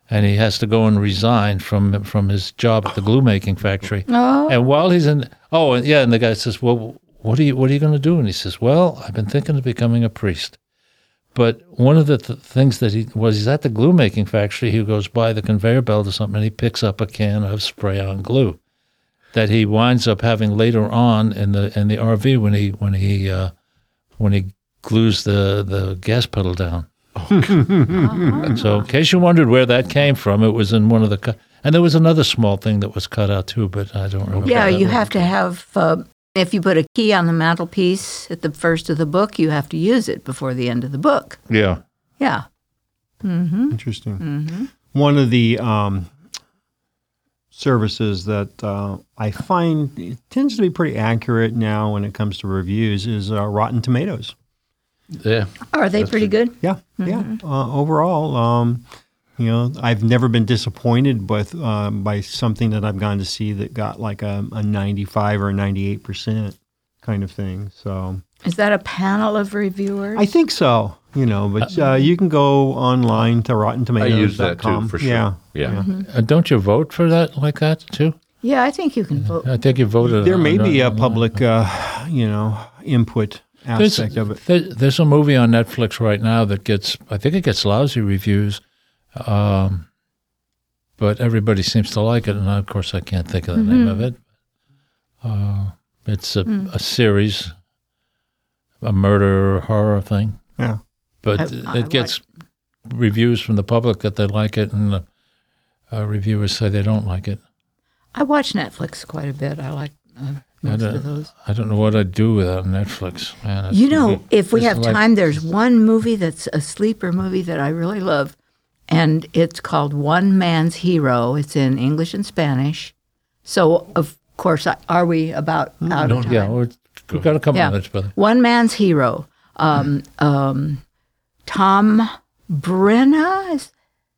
and he has to go and resign from from his job at the glue making factory. Oh. And while he's in, oh, and yeah, and the guy says, "Well, what are you What are you going to do? And he says, Well, I've been thinking of becoming a priest. But one of the th- things that he was, he's at the glue making factory. He goes by the conveyor belt or something, and he picks up a can of spray on glue that he winds up having later on in the in the RV when he when he uh, when he glues the the gas pedal down. so, in case you wondered where that came from, it was in one of the. Cu- and there was another small thing that was cut out too, but I don't remember. Yeah, you one. have to have. Uh, if you put a key on the mantelpiece at the first of the book, you have to use it before the end of the book. Yeah. Yeah. Interesting. One of the um, services that uh, I find it tends to be pretty accurate now when it comes to reviews is uh, Rotten Tomatoes. Yeah. Are they pretty good? Yeah, yeah. Uh, overall, um, you know, I've never been disappointed with uh, by something that I've gone to see that got like a, a ninety-five or ninety-eight percent kind of thing. So Is that a panel of reviewers? I think so. You know, but uh, you can go online to Rotten I use that too, for sure. Yeah, Yeah. Uh, don't you vote for that like that too? yeah, I think you can vote. I think you voted. There on- may be a public, uh, you know, input There's, aspect of it. there- there's a movie on Netflix right now that gets, I think it gets lousy reviews, um, but everybody seems to like it. And of course, I can't think of the name of it. Uh, it's a, a series, a murder horror thing, Yeah. but I- I it gets reviews from the public that they like it, and the uh, reviewers say they don't like it. I watch Netflix quite a bit. I like uh, most don't- of those. I don't know what I'd do without Netflix. Man, You know, if we it's have like- time, there's one movie that's a sleeper movie that I really love, and it's called One Man's Hero. It's in English and Spanish. So, of course, are we about out of time? Yeah, we're, we've got a couple Yeah. minutes, brother. One Man's Hero. Um, um, Tom Brenna is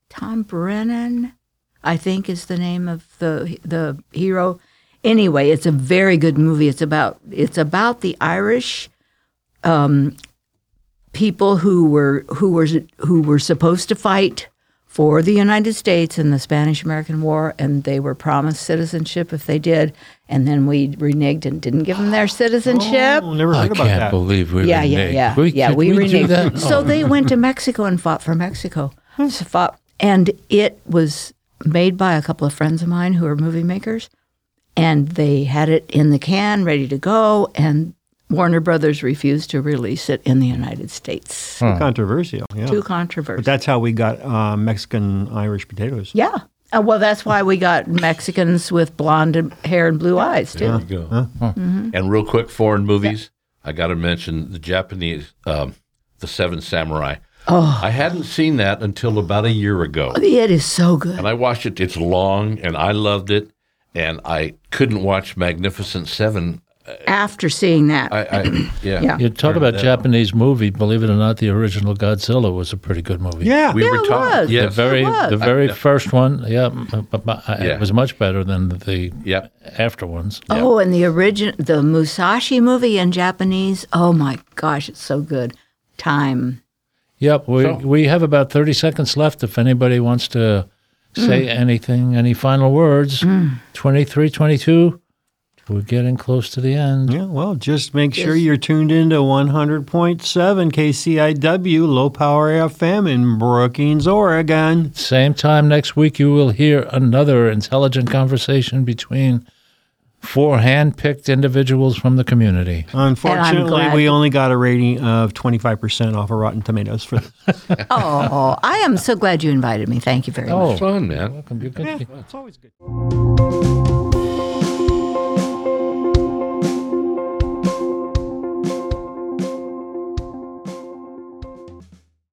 Tom Brennan, I think, is the name of the the hero. Anyway, it's a very good movie. It's about it's about the Irish um, people who were who were who were supposed to fight for the United States in the Spanish American War, and they were promised citizenship if they did, and then we reneged and didn't give them their citizenship. Oh, never I heard about can't that. believe we Yeah, yeah, reneged. yeah, We, yeah. could We, we do reneged. that. So Oh. they went to Mexico and fought for Mexico. Hmm. Fought, and it was made by a couple of friends of mine who are movie makers, and they had it in the can, ready to go, and Warner Brothers refused to release it in the United States. Too Controversial. Yeah. Too controversial. But that's how we got uh, Mexican Irish potatoes. yeah. Uh, well, that's why we got Mexicans with blonde hair and blue eyes too. There you go. And real quick, foreign movies. I got to mention the Japanese, um, the Seven Samurai. Oh, I hadn't seen that until about a year ago, It is so good. and I watched it. It's long, and I loved it, and I couldn't watch Magnificent Seven. After seeing that, I, I yeah. Yeah. You talk about Japanese movie. Believe it or not, the original Godzilla was a pretty good movie. Yeah. We Yeah, were it talking. was. the Yes. very was. the very first one. Yeah, but- but I- Yeah. it was much better than the Yep. after ones. Oh, and the original the Musashi movie in Japanese. Oh my gosh, it's so good. Time. Yep, we So- we have about thirty seconds left. If anybody wants to say mm. anything, any final words? Mm. Twenty three, twenty two. We're getting close to the end. Yeah, well, just make sure you're tuned into 100.7 KCIW Low Power FM in Brookings, Oregon. Same time next week, you will hear another intelligent conversation between four hand-picked individuals from the community. Unfortunately, we only got a rating of 25% off of Rotten Tomatoes for this. Oh, I am so glad you invited me. Thank you very oh. much. Oh, fun, man. welcome. You can- It's always good.